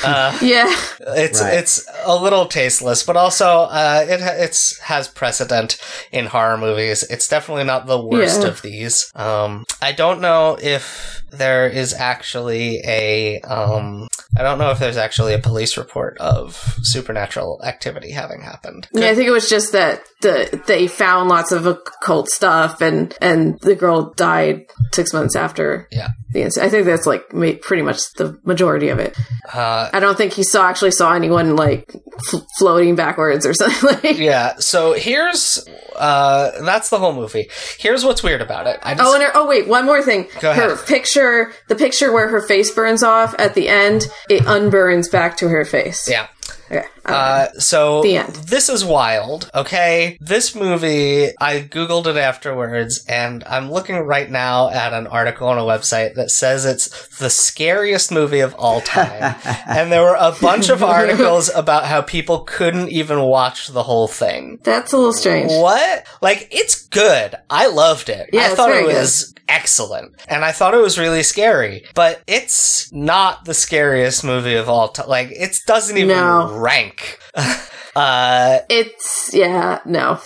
uh yeah It's Right. it's a little tasteless, but also uh, it it's has precedent in horror movies. It's definitely not the worst Yeah. of these. Um, I don't know if there is actually a um, I don't know if there's actually a police report of supernatural activity having happened. Yeah, I think it was just that the they found lots of occult stuff, and and the girl died six months after. Yeah. The. I think that's like pretty much the majority of it. Uh, I don't think he saw actually saw anyone like f- floating backwards or something. like yeah. So here's uh, that's the whole movie. Here's what's weird about it. I just, Oh, and her, oh wait, one more thing. Go her picture, the picture where her face burns off at the end, it unburns back to her face. yeah. Okay. Uh, so this is wild. Okay, this movie I googled it afterwards, and I'm looking right now at an article on a website that says it's the scariest movie of all time, and there were a bunch of articles about how people couldn't even watch the whole thing. That's a little strange. What? Like, it's good. I loved it. Yeah, I thought it was excellent. And I thought it was really scary. But it's not the scariest movie of all time. Like, it doesn't even No. Rank. uh, It's yeah, no.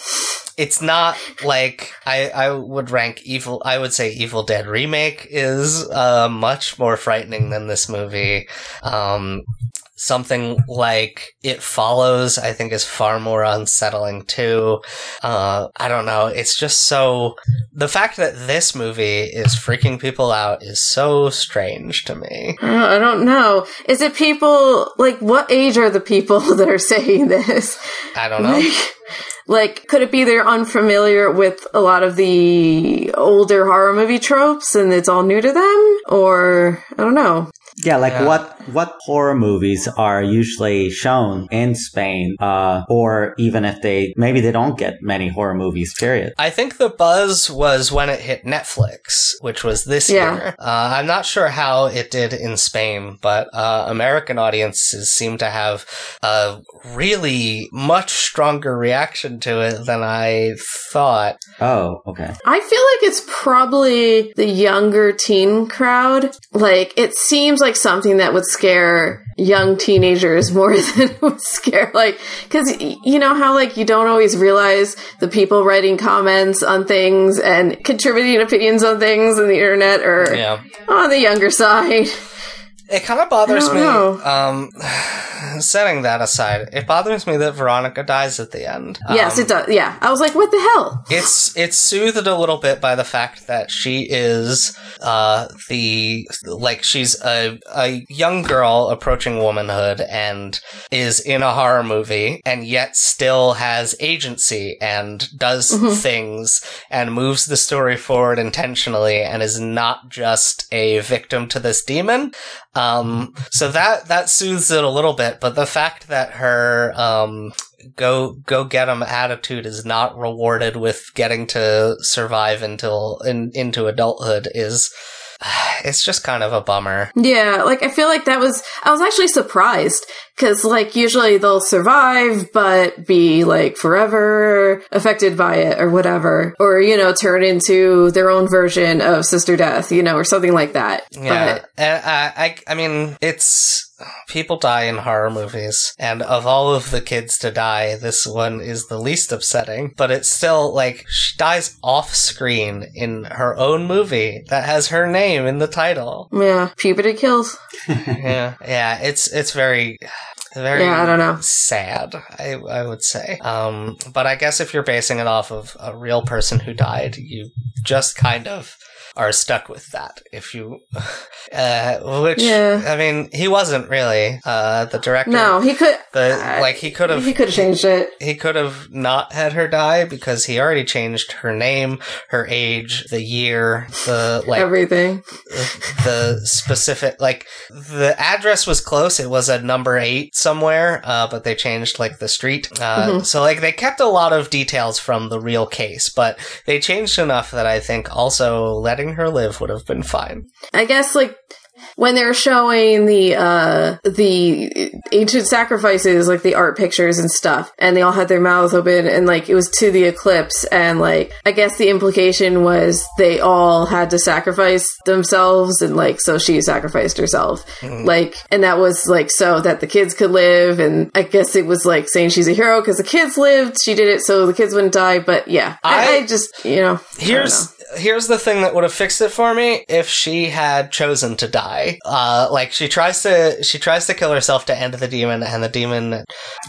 it's not like I, I would rank evil I would say Evil Dead remake is uh much more frightening than this movie. Um something like It Follows I think is far more unsettling too. Uh I don't know, it's just so the fact that this movie is freaking people out is so strange to me. I don't, I don't know. Is it people like what age are the people that are saying this? I don't know. Like, like, could it be they're unfamiliar with a lot of the older horror movie tropes and it's all new to them? Or I don't know. Yeah, like Yeah. what what horror movies are usually shown in Spain, uh, or even if they maybe they don't get many horror movies. Period. I think the buzz was when it hit Netflix, which was this Yeah. year. Uh, I'm not sure how it did in Spain, but uh, American audiences seem to have a really much stronger reaction to it than I thought. Oh, okay. I feel like it's probably the younger teen crowd. Like, it seems like something that would scare young teenagers more than it would scare, like, cause you know how, like, you don't always realize the people writing comments on things and contributing opinions on things on the internet are Yeah. on the younger side. It kind of bothers me. Um, setting that aside, it bothers me that Veronica dies at the end. yes, Um, it does. Yeah. I was like, what the hell? It's it's soothed a little bit by the fact that she is uh the like she's a a young girl approaching womanhood and is in a horror movie and yet still has agency and does things and moves the story forward intentionally and is not just a victim to this demon. Um so that that soothes it a little bit, but the fact that her um go go get 'em attitude is not rewarded with getting to survive until in, into adulthood is it's just kind of a bummer. Yeah, like I feel like that was I was actually surprised cuz like usually they'll survive but be like forever affected by it or whatever or you know turn into their own version of Sister Death, you know, or something like that. Yeah, But I, I I mean it's people die in horror movies, and of all of the kids to die, this one is the least upsetting. But it's still like she dies off screen in her own movie that has her name in the title. yeah, puberty kills. yeah, yeah, it's it's very. Very Yeah, I don't know. sad, I, I would say. Um, but I guess if you're basing it off of a real person who died, you just kind of are stuck with that. If you, uh, which Yeah. I mean, he wasn't really uh, the director. No, he could the uh, like he could have he could have changed it. he could have not had her die because he already changed her name, her age, the year, the like Everything. the specific like the address was close it was a number eight somewhere uh, but they changed like the street uh, Mhm. so like they kept a lot of details from the real case but they changed enough that i think also letting her live would have been fine. I guess like when they're showing the uh the ancient sacrifices like the art pictures and stuff and they all had their mouths open and like it was to the eclipse and like i guess the implication was they all had to sacrifice themselves and like so she sacrificed herself. Like and that was like so that the kids could live and i guess it was like saying she's a hero because the kids lived she did it so the kids wouldn't die but yeah. I, I- I just you know here's here's the thing that would have fixed it for me if she had chosen to die uh like she tries to she tries to kill herself to end the demon and the demon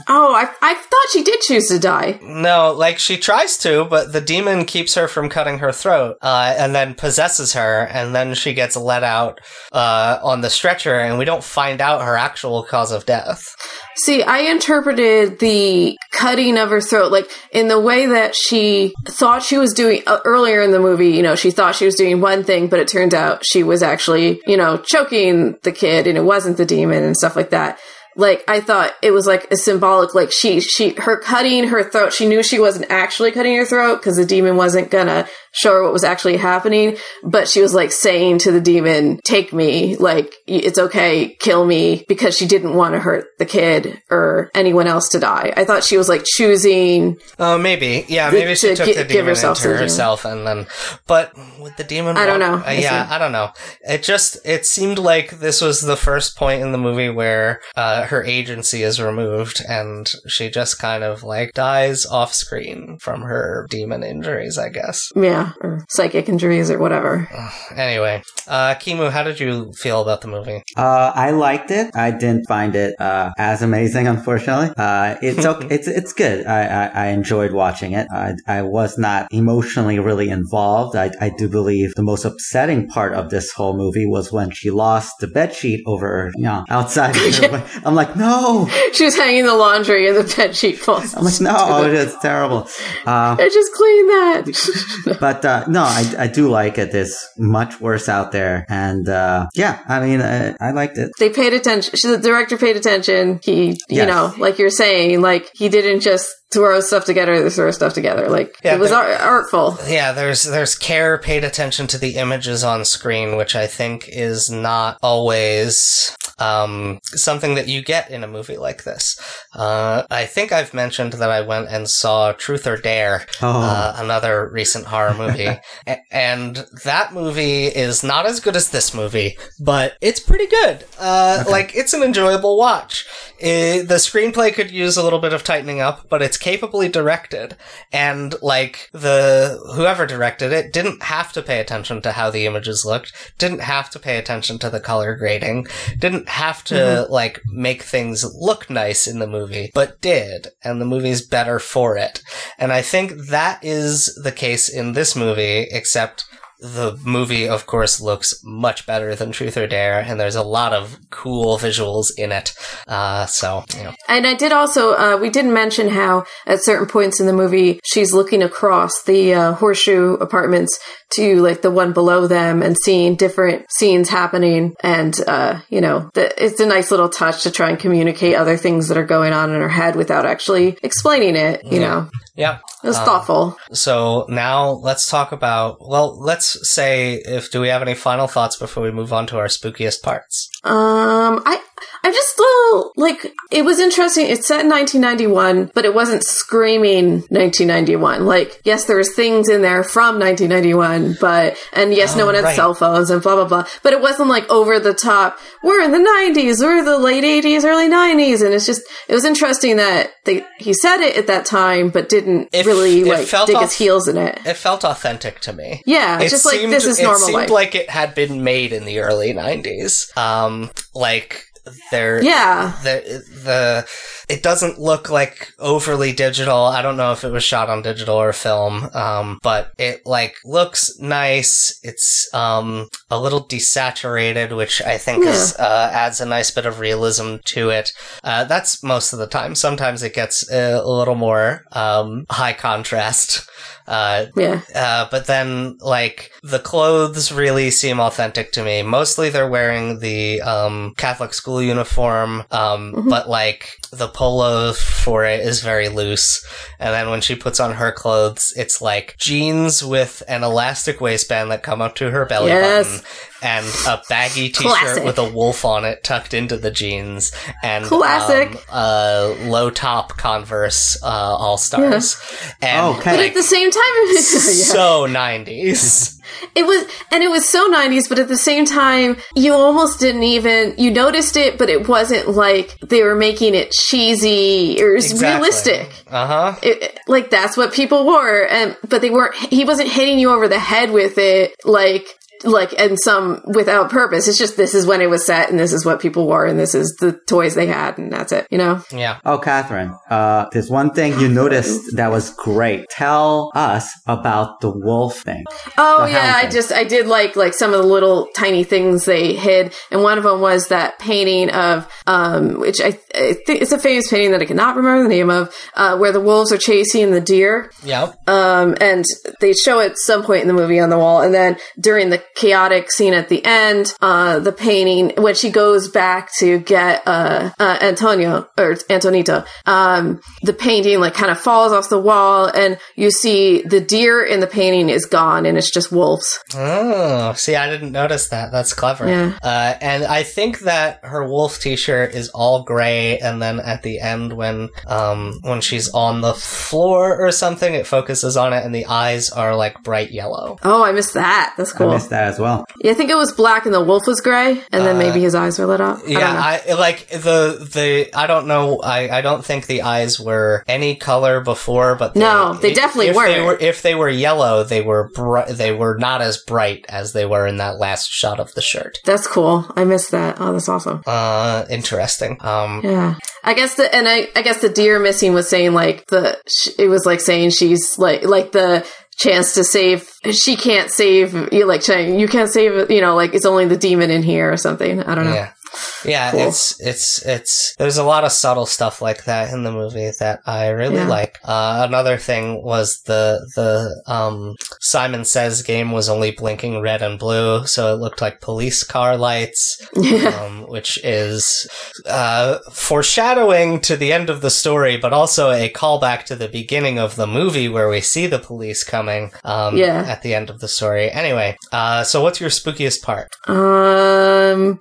oh I, I thought she did choose to die No, like she tries to, but the demon keeps her from cutting her throat, uh, and then possesses her, and then she gets let out uh, on the stretcher, and we don't find out her actual cause of death. See, I interpreted the cutting of her throat like in the way that she thought she was doing uh, earlier in the movie. You know, she thought she was doing one thing, but it turned out she was actually, you know, choking the kid and it wasn't the demon and stuff like that. Like I thought it was like a symbolic, like she, she, her cutting her throat. She knew she wasn't actually cutting her throat because the demon wasn't gonna show her what was actually happening. But she was like saying to the demon, "Take me, like it's okay, kill me," because she didn't want to hurt the kid or anyone else to die. I thought she was like choosing. Oh, maybe, yeah, The- maybe she to took gi- the demon herself to into the demon. herself, and then, but with the demon, I don't know. uh, I yeah, see. I don't know. It just it seemed like this was the first point in the movie where uh, her agency is removed, and she just kind of like dies off screen from her demon injuries, I guess. Yeah, or psychic injuries or whatever. Anyway, uh, Kimu, how did you feel about the movie? Uh, I liked it. I didn't find it uh, as amazing, unfortunately. Uh, it's okay. it's it's good. I, I, I enjoyed watching it. I, I was not emotionally really involved. I, I do believe the most upsetting part of this whole movie was when she lost the bed sheet over, you know, outside. I'm like, no. She was hanging the laundry and the bed sheet falls. I'm like, no. It's terrible. Uh, I just cleaned that. but uh, no, I, I do like it. There's much worse out there, and uh, yeah, I mean, I, I liked it. They paid attention. The director paid attention. He, you Yes. know, like you're saying, like he didn't just throw stuff together to throw stuff together. Like Yeah, it was there- ar- artful. Yeah, there's there's care paid attention to the images on screen, which I think is not always um, something that you get in a movie like this. Uh, I think I've mentioned that I went and saw Truth or Dare, Oh, uh, another recent horror movie, A- and that movie is not as good as this movie, but it's pretty good. Uh, Like it's an enjoyable watch. Eh, the screenplay could use a little bit of tightening up, but it's capably directed, and like the whoever directed it didn't have to pay attention to how the images looked, didn't have to pay attention to the color grading, didn't have to mm-hmm. like make things look nice in the movie, but did, and the movie's better for it. And I think that is the case in this movie, except the movie, of course, looks much better than Truth or Dare, and there's a lot of cool visuals in it. Uh, so, you know. And I did also, uh, we didn't mention how at certain points in the movie, she's looking across the uh, horseshoe apartments to like the one below them and seeing different scenes happening. And, uh, you know, the, it's a nice little touch to try and communicate other things that are going on in her head without actually explaining it, you Yeah. know. Yeah. It was Um, thoughtful. So now let's talk about, well, let's say if, do we have any final thoughts before we move on to our spookiest parts? Um, I, I just little like it was interesting. It's set in 1991, but it wasn't screaming 1991. Like, yes, there was things in there from 1991, but and yes, no one had right. cell phones and blah blah blah. But it wasn't like over the top. We're in the 90s, we're the late 80s, early 90s, and it's just it was interesting that they he said it at that time, but didn't It- really it like dig off- his heels in it. It felt authentic to me. Yeah, it's just like this is it normal seemed life. like it had been made in the early 90s. Um, like, there, yeah. the the it doesn't look like overly digital. I don't know if it was shot on digital or film, um, but it like looks nice. It's um a little desaturated, which I think is uh, adds a nice bit of realism to it. Uh, that's most of the time. Sometimes it gets uh, a little more um high contrast. Uh, Yeah. uh, but then, like, the clothes really seem authentic to me. Mostly they're wearing the, um, Catholic school uniform, um, Mhm. but, like, the polo for it is very loose. And then when she puts on her clothes, it's like jeans with an elastic waistband that come up to her belly Yes. button and a baggy t-shirt Classic. with a wolf on it tucked into the jeans and Classic. um, uh, low top Converse uh, All Stars. And Okay. But at the same time, Yeah. so 90s. It was, and it was so 90s, but at the same time, you almost didn't even, you noticed it, but it wasn't like they were making it cheesy. Was Exactly. realistic. Uh huh. Like that's what people wore, and but they weren't. He wasn't hitting you over the head with it, like like and some without purpose. It's just this is when it was set, and this is what people wore, and this is the toys they had, and that's it. You know. Yeah. Oh, Catherine, uh, there's one thing you noticed that was great. Tell us about the wolf thing. Oh The yeah, hound I thing. just I did like like some of the little tiny things they hid, and one of them was that painting of um, which I, I think it's a famous painting that I cannot remember the name of, uh, where the wolves are chasing the deer, Yeah. um, and they show it some point in the movie on the wall, and then during the chaotic scene at the end, uh, the painting when she goes back to get uh, uh, Antonio or Antonito, um, the painting like kind of falls off the wall, and you see the deer in the painting is gone, and it's just wolves. Oh, see, I didn't notice that. That's clever. Yeah. Uh, and I think that her wolf T-shirt is all gray, and then at the end, when um when she's on the floor or something, it focuses on it, and the eyes are like bright yellow. Oh, I missed that. That's cool. I cool. missed that as well. Yeah, I think it was black and the wolf was gray, and then Uh, maybe his eyes were lit up. I. Yeah, I, like the the I don't know. I I don't think the eyes were any color before, but No, they definitely if weren't. were if they were yellow, they were bri- they were not as bright as they were in that last shot of the shirt. That's cool. I missed that. Oh, that's awesome. Uh, interesting. Um, Yeah, I guess the and I I guess the deer missing was saying like the it was like saying she's like like the chance to save she can't save you like saying you can't save you know like it's only the demon in here or something. I don't know. Yeah. Yeah, Cool. it's it's it's there's a lot of subtle stuff like that in the movie that I really Yeah. like. Uh, another thing was the the um, Simon Says game was only blinking red and blue, so it looked like police car lights, um, which is uh, foreshadowing to the end of the story, but also a callback to the beginning of the movie where we see the police coming um, Yeah. at the end of the story. Anyway, uh, so what's your spookiest part? Um,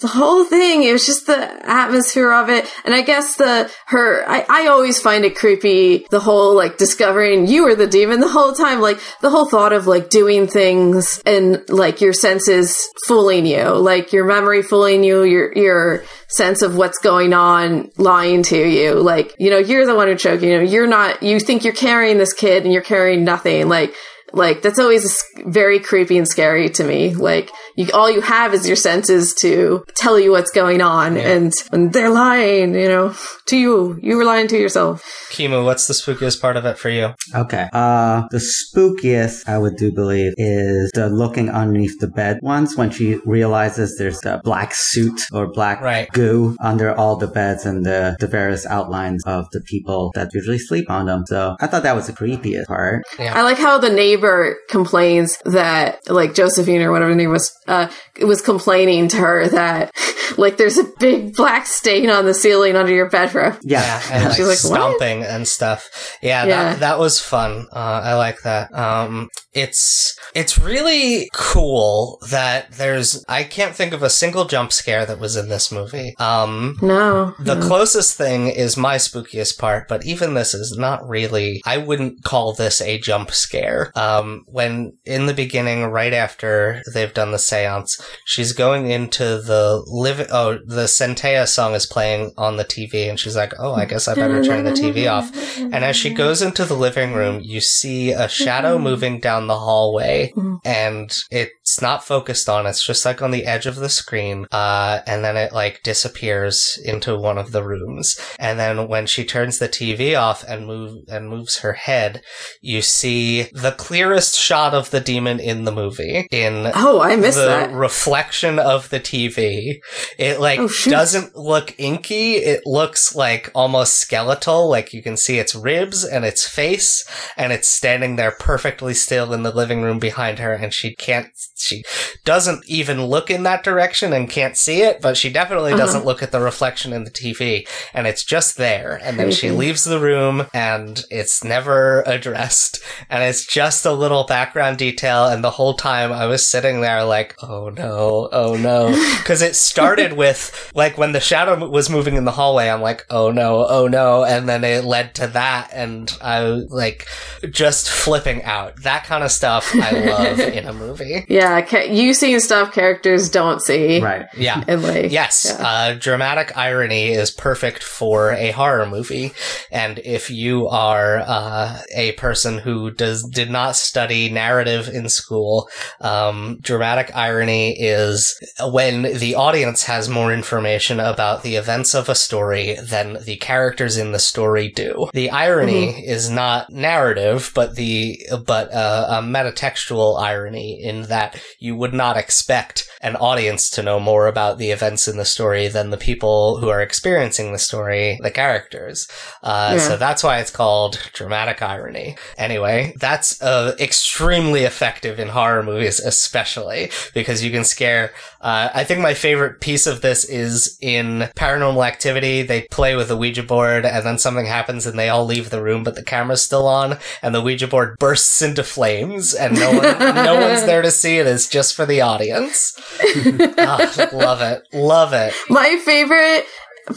the whole thing, it was just the atmosphere of it. And I guess the, her, I, I always find it creepy, the whole like discovering you were the demon the whole time. Like the whole thought of like doing things and like your senses fooling you, like your memory fooling you, your, your sense of what's going on lying to you. Like, you know, you're the one who choked, you know, you're not, you think you're carrying this kid and you're carrying nothing. Like, like that's always very creepy and scary to me. Like you, all you have is your senses to tell you what's going on, and when they're lying, you know, to you, you were lying to yourself. Kimu, what's the spookiest part of it for you? Okay. Uh, the spookiest I would do believe is the looking underneath the bed once when she realizes there's the black suit or black Right. goo under all the beds and the, the various outlines of the people that usually sleep on them. So I thought that was the creepiest part. I like how the neighbor complains that, like Josephine or whatever her name was, uh, was complaining to her that, like, there's a big black stain on the ceiling under your bedroom. Yeah. Yeah, and like, She's like, "What?" stomping and stuff. Yeah, Yeah. That, that was fun. Uh, I like that. Um, it's it's really cool that there's. I can't think of a single jump scare that was in this movie. Um, No. the closest thing is my spookiest part, but even this is not really. I wouldn't call this a jump scare. Um, when in the beginning, right after they've done the seance, she's going into the live. Oh, the Centea song is playing on the TV, and she's like, "Oh, I guess I better turn the TV off." And as she goes into the living room, you see a shadow moving down the hallway, and it's not focused on. It's just like on the edge of the screen, uh, and then it like disappears into one of the rooms. And then when she turns the TV off and move and moves her head, you see the clearest shot of the demon in the movie in Oh, I missed the that. reflection of the TV. It like Oh, doesn't look inky. It looks like almost skeletal. Like you can see its ribs and its face, and it's standing there perfectly still in the living room behind her, and she can't. She doesn't even look in that direction and can't see it, but she definitely Uh-huh. doesn't look at the reflection in the TV, and it's just there. And then she leaves the room, and it's never addressed, and it's just a little background detail. And the whole time I was sitting there like, oh no, oh no, because it started with like when the shadow was moving in the hallway. I'm like, oh no, oh no, and then it led to that, and I like just flipping out. That kind of stuff I love in a movie. Yeah, ca- you seeing stuff characters don't see. Right. Yeah. And like, Yes, yeah. uh, dramatic irony is perfect for a horror movie, and if you are uh, a person who does did not study narrative in school, um, dramatic irony is when the audience has more information about the events of a story than the characters in the story do. The irony is not narrative, but the but uh, a metatextual irony in that you would not expect an audience to know more about the events in the story than the people who are experiencing the story, the characters. Uh, Yeah. So that's why it's called dramatic irony. Anyway, that's uh, extremely effective in horror movies, especially because you can scare. Uh, I think my favorite piece of this is in Paranormal Activity. They play with the Ouija board, and then something happens, and they all leave the room, but the camera's still on, and the Ouija board bursts into flames, and no one, no one's there to see it. It's just for the audience. Ah, love it, love it. My favorite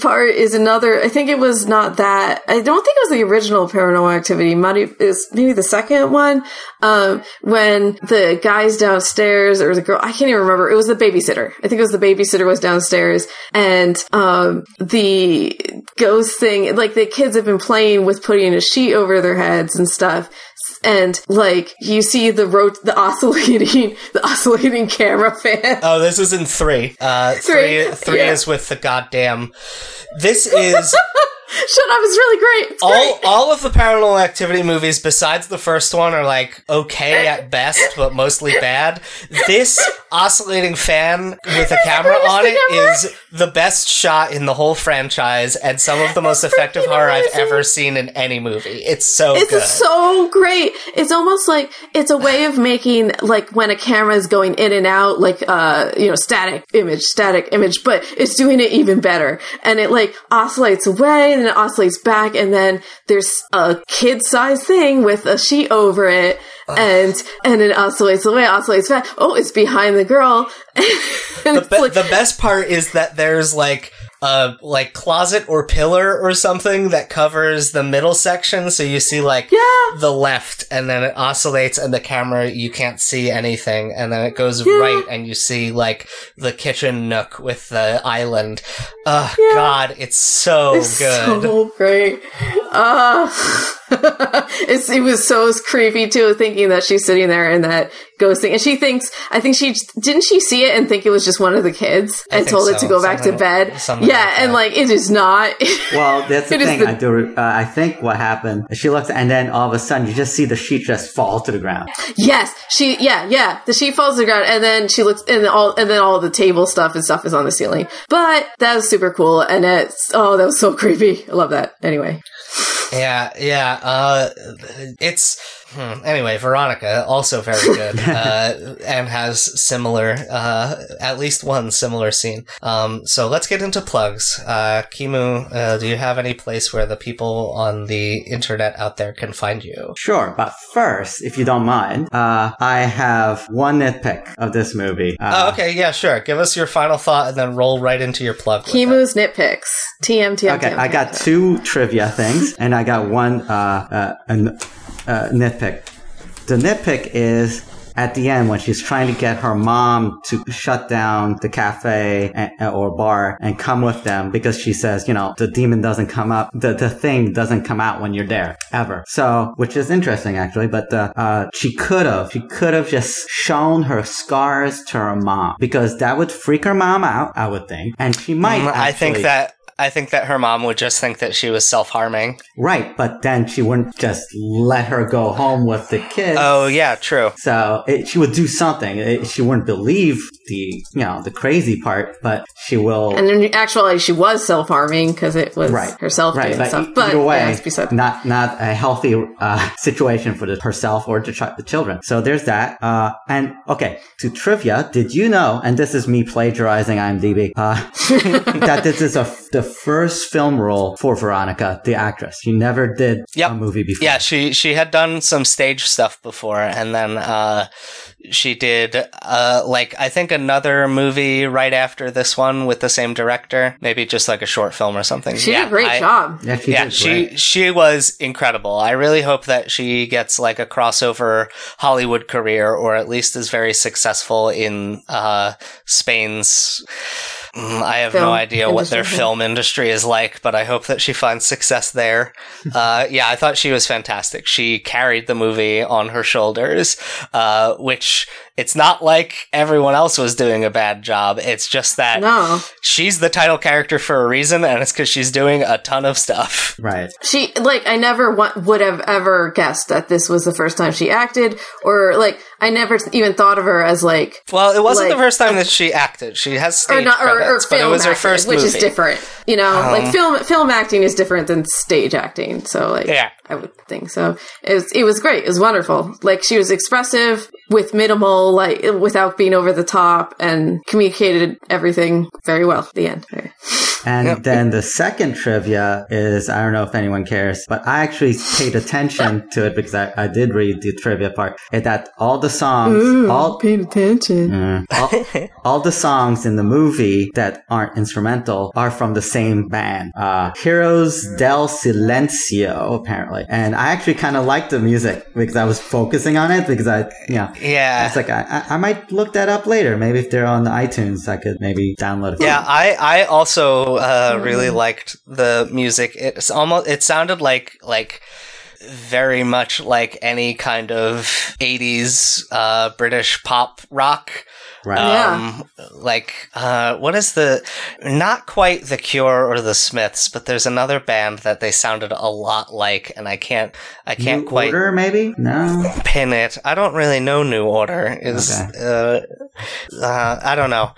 part is another. I think it was not that. I don't think it was the original Paranormal Activity. Might is maybe the second one. Um, when the guys downstairs or the girl, I can't even remember. It was the babysitter. I think it was the babysitter was downstairs, and um, the ghost thing. Like the kids have been playing with putting a sheet over their heads and stuff. And like you see the rot- the oscillating the oscillating camera fan. Oh, this is in three. Uh, three, Three, three yeah. is with the goddamn. This is. Shut up! It's really great. It's all great. all of the paranormal activity movies besides the first one are like okay at best but mostly bad this oscillating fan with a camera on it ever. is the best shot in the whole franchise and some of the most effective freaking horror i've ever seen in any movie it's so It's good so great. It's almost like it's a way of making like when a camera is going in and out, like uh, you know, static image, static image, but it's doing it even better. And it like oscillates away and it oscillates back, and then there's a kid sized thing with a sheet over it. And and it oscillates away, oscillates back. Oh, it's behind the girl. the, be- like, the best part is that there's like a like closet or pillar or something that covers the middle section so you see like Yeah. the left and then it oscillates and the camera you can't see anything and then it goes Yeah. right and you see like the kitchen nook with the island oh Yeah. god it's so It's good so great. Uh, it was so creepy too, thinking that she's sitting there and that ghost thing. And she thinks, I think she, didn't she see it and think it was just one of the kids and think told it to go back to bed? Yeah, like and that. like, it is not. Well, that's the thing. the- I do. Uh, I think what happened. She looks, and then all of a sudden, you just see the sheet just fall to the ground. yes, she, yeah, yeah. The sheet falls to the ground and then she looks, and all, and then all the table stuff and stuff is on the ceiling. But that was super cool. And it's, oh, that was so creepy. I love that. Anyway. Yeah, yeah. Uh, it's hmm, anyway. Veronica also very good, uh, and has similar, uh, at least one similar scene. Um, so let's get into plugs. Uh, Kimu, uh, do you have any place where the people on the internet out there can find you? Sure, but first, if you don't mind, uh, I have one nitpick of this movie. Uh, oh, okay, yeah, sure. Give us your final thought, and then roll right into your plug. Kimu's nitpicks. TM, TM, Okay, TM, I got TM. two trivia things, and I got one uh, uh, an, uh, nitpick. The nitpick is at the end when she's trying to get her mom to shut down the cafe and, or bar and come with them because she says, you know, the demon doesn't come up, the, the thing doesn't come out when you're there ever. So, which is interesting actually, but uh, uh, she could have, she could have just shown her scars to her mom because that would freak her mom out, I would think, and she might. Mm, I think that. I think that her mom would just think that she was self harming. Right, but then she wouldn't just let her go home with the kids. Oh, yeah, true. So it, she would do something. It- she wouldn't believe the, you know, the crazy part, but she will. And in actuality, she was self harming because it was Right. herself right, doing but stuff. e- But either way, yeah, it's not not a healthy uh, situation for the, herself or the, ch- the children. So there's that. Uh, and okay, to trivia, did you know? And this is me plagiarizing IMDb. Uh, that this is a, the first film role for Veronica, the actress. She never did Yep. a movie before. Yeah, she she had done some stage stuff before, and then uh, she did uh, like I think another movie right after this one with the same director, maybe just like a short film or something. She yeah, did a great I- job. Yeah, she yeah, did she she was incredible. I really hope that she gets like a crossover Hollywood career, or at least is very successful in uh, Spain's. Mm, I have no idea what their film industry is like, but I hope that she finds success there. uh, yeah, I thought she was fantastic. She carried the movie on her shoulders, uh, which it's not like everyone else was doing a bad job. It's just that No, she's the title character for a reason, and it's because she's doing a ton of stuff. Right. she like I never wa- would have ever guessed that this was the first time she acted, or like I never even thought of her as like Well, it wasn't Like- the first time that she acted. She has stage or not or, or credits, but film it was her acting, first which movie. is different. You know, Um, like film film acting is different than stage acting. So like, Yeah. I would think so. It was it was great. It was wonderful. Like she was expressive with minimal, like without being over the top, and communicated everything very well. The end. And Yep. then the second trivia is I don't know if anyone cares, but I actually paid attention to it because I, I did read the trivia part. Is that all the songs, all, paid attention. Mm. all, all the songs in the movie that aren't instrumental are from the same band, uh, Heroes del Silencio, apparently. And I actually kind of liked the music because I was focusing on it because I, you know, yeah. it's like I, I, I might look that up later. Maybe if they're on iTunes, I could maybe download it. Yeah, I I also uh, really liked the music. It's almost it sounded like like very much like any kind of 80s uh, British pop rock. Right. Yeah. Um, like, uh, what is the, not quite The Cure or The Smiths, but there's another band that they sounded a lot like, and I can't, I can't New quite Order, maybe? No. pin it. I don't really know New Order. Is, uh, uh, I don't know.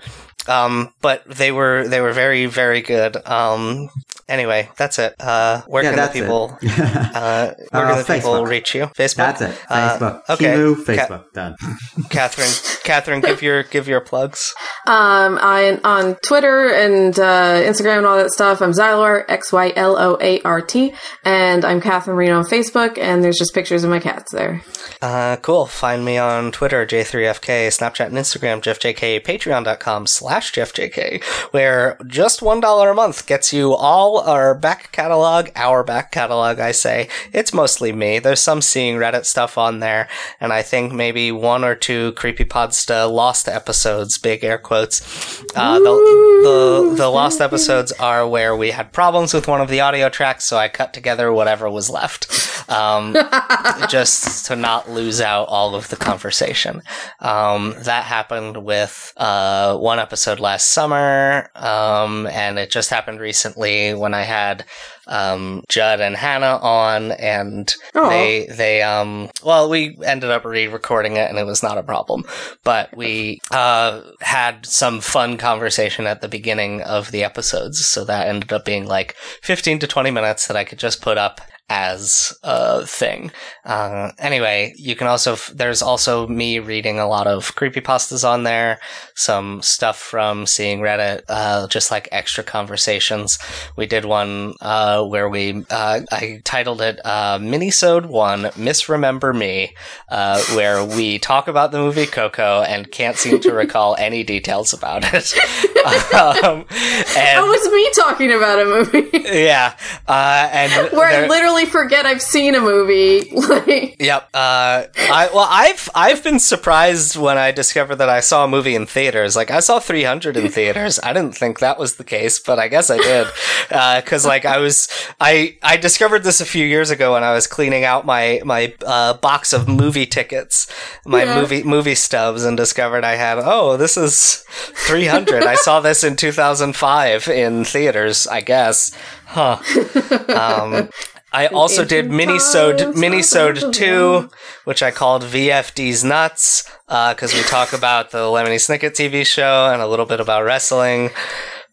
Um, but they were, they were very, very good. Um, anyway, that's it. Uh, where yeah, can the that's people, it. uh, where Uh, can the people reach you? Facebook? that's it. Uh, Facebook. okay. Timu, Ca- Facebook. Done. Catherine, Catherine, give your, give your plugs. Um, I on Twitter and uh, Instagram and all that stuff. I'm Xylor X Y L O A R T, and I'm Catherine Reno on Facebook. And there's just pictures of my cats there. Uh, cool. Find me on Twitter, J3FK, Snapchat and Instagram, JeffJK, Patreon.com slash JeffJK, where just $1 a month gets you all our back catalog, our back catalog, I say. It's mostly me. There's some seeing Reddit stuff on there, and I think maybe one or two Creepypodsta lost episodes, big air quotes. Uh, the, the, the lost episodes are where we had problems with one of the audio tracks, so I cut together whatever was left. Um, just to not lose out all of the conversation. Um, that happened with uh, one episode last summer, um, and it just happened recently when I had um, Judd and Hannah on, and Aw. they they um well we ended up re-recording it, and it was not a problem, but we uh, had some fun conversation at the beginning of the episodes, so that ended up being like fifteen to twenty minutes that I could just put up as a thing. Uh, anyway, you can also, f- there's also me reading a lot of creepypastas on there, some stuff from seeing Reddit, uh, just like extra conversations. We did one, uh, where we, uh, I titled it, uh, Minisode 1, Misremember Me, uh, where we talk about the movie Coco and can't seem to recall any details about it. um, That and, was me talking about a movie yeah, uh, and where I there- forget I've seen a movie. like, Yep. Uh, I well, I've I've been surprised when I discovered that I saw a movie in theaters. Like I saw 300 in theaters. I didn't think that was the case, but I guess I did. Because like I was, I I discovered this a few years ago when I was cleaning out my my uh, box of movie tickets, my Yeah. movie movie stubs, and discovered I had oh this is 300. I saw this in 2005 in theaters. I guess. Huh. Um, I also did ancient Minisode times, Minisode two, which I called VFD's Nuts, uh, because we talk about the Lemony Snicket TV show and a little bit about wrestling.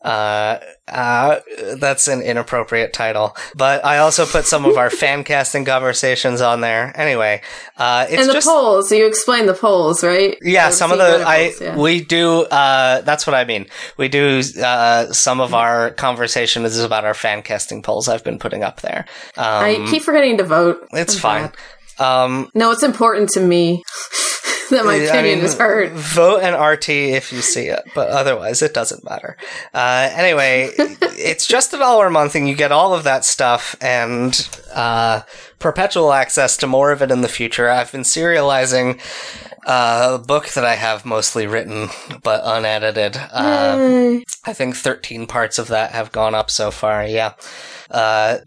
Uh, uh, that's an inappropriate title, but I also put some of our fan casting conversations on there. Anyway, uh, it's and the just polls. You explain the polls, right? yeah, I've some of the I polls, yeah. we do. Uh, that's what I mean. We do. Uh, some of our conversation is about our fan casting polls I've been putting up there. Um, I keep forgetting to vote. it's I'm fine. bad. Um, No, it's important to me that my I opinion mean, is heard. Vote an RT if you see it, but otherwise it doesn't matter. Uh, anyway, it's just a dollar a month, and you get all of that stuff and uh, perpetual access to more of it in the future. I've been serializing uh, a book that I have mostly written but unedited. Uh, I think 13 parts of that have gone up so far. Yeah. Uh,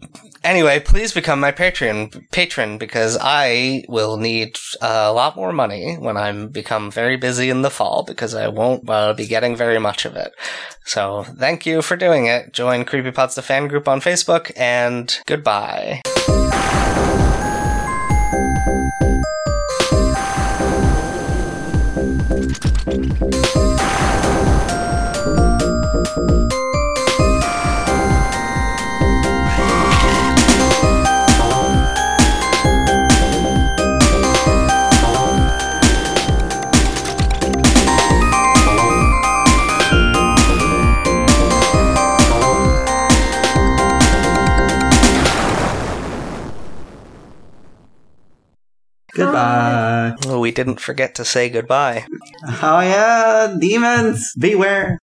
anyway, please become my Patreon patron because I will need a lot more money when I'm become very busy in the fall because I won't uh, be getting very much of it. So thank you for doing it. Join Creepypasta the fan group on Facebook and goodbye. Goodbye. Oh, we didn't forget to say goodbye. Oh yeah, demons, beware.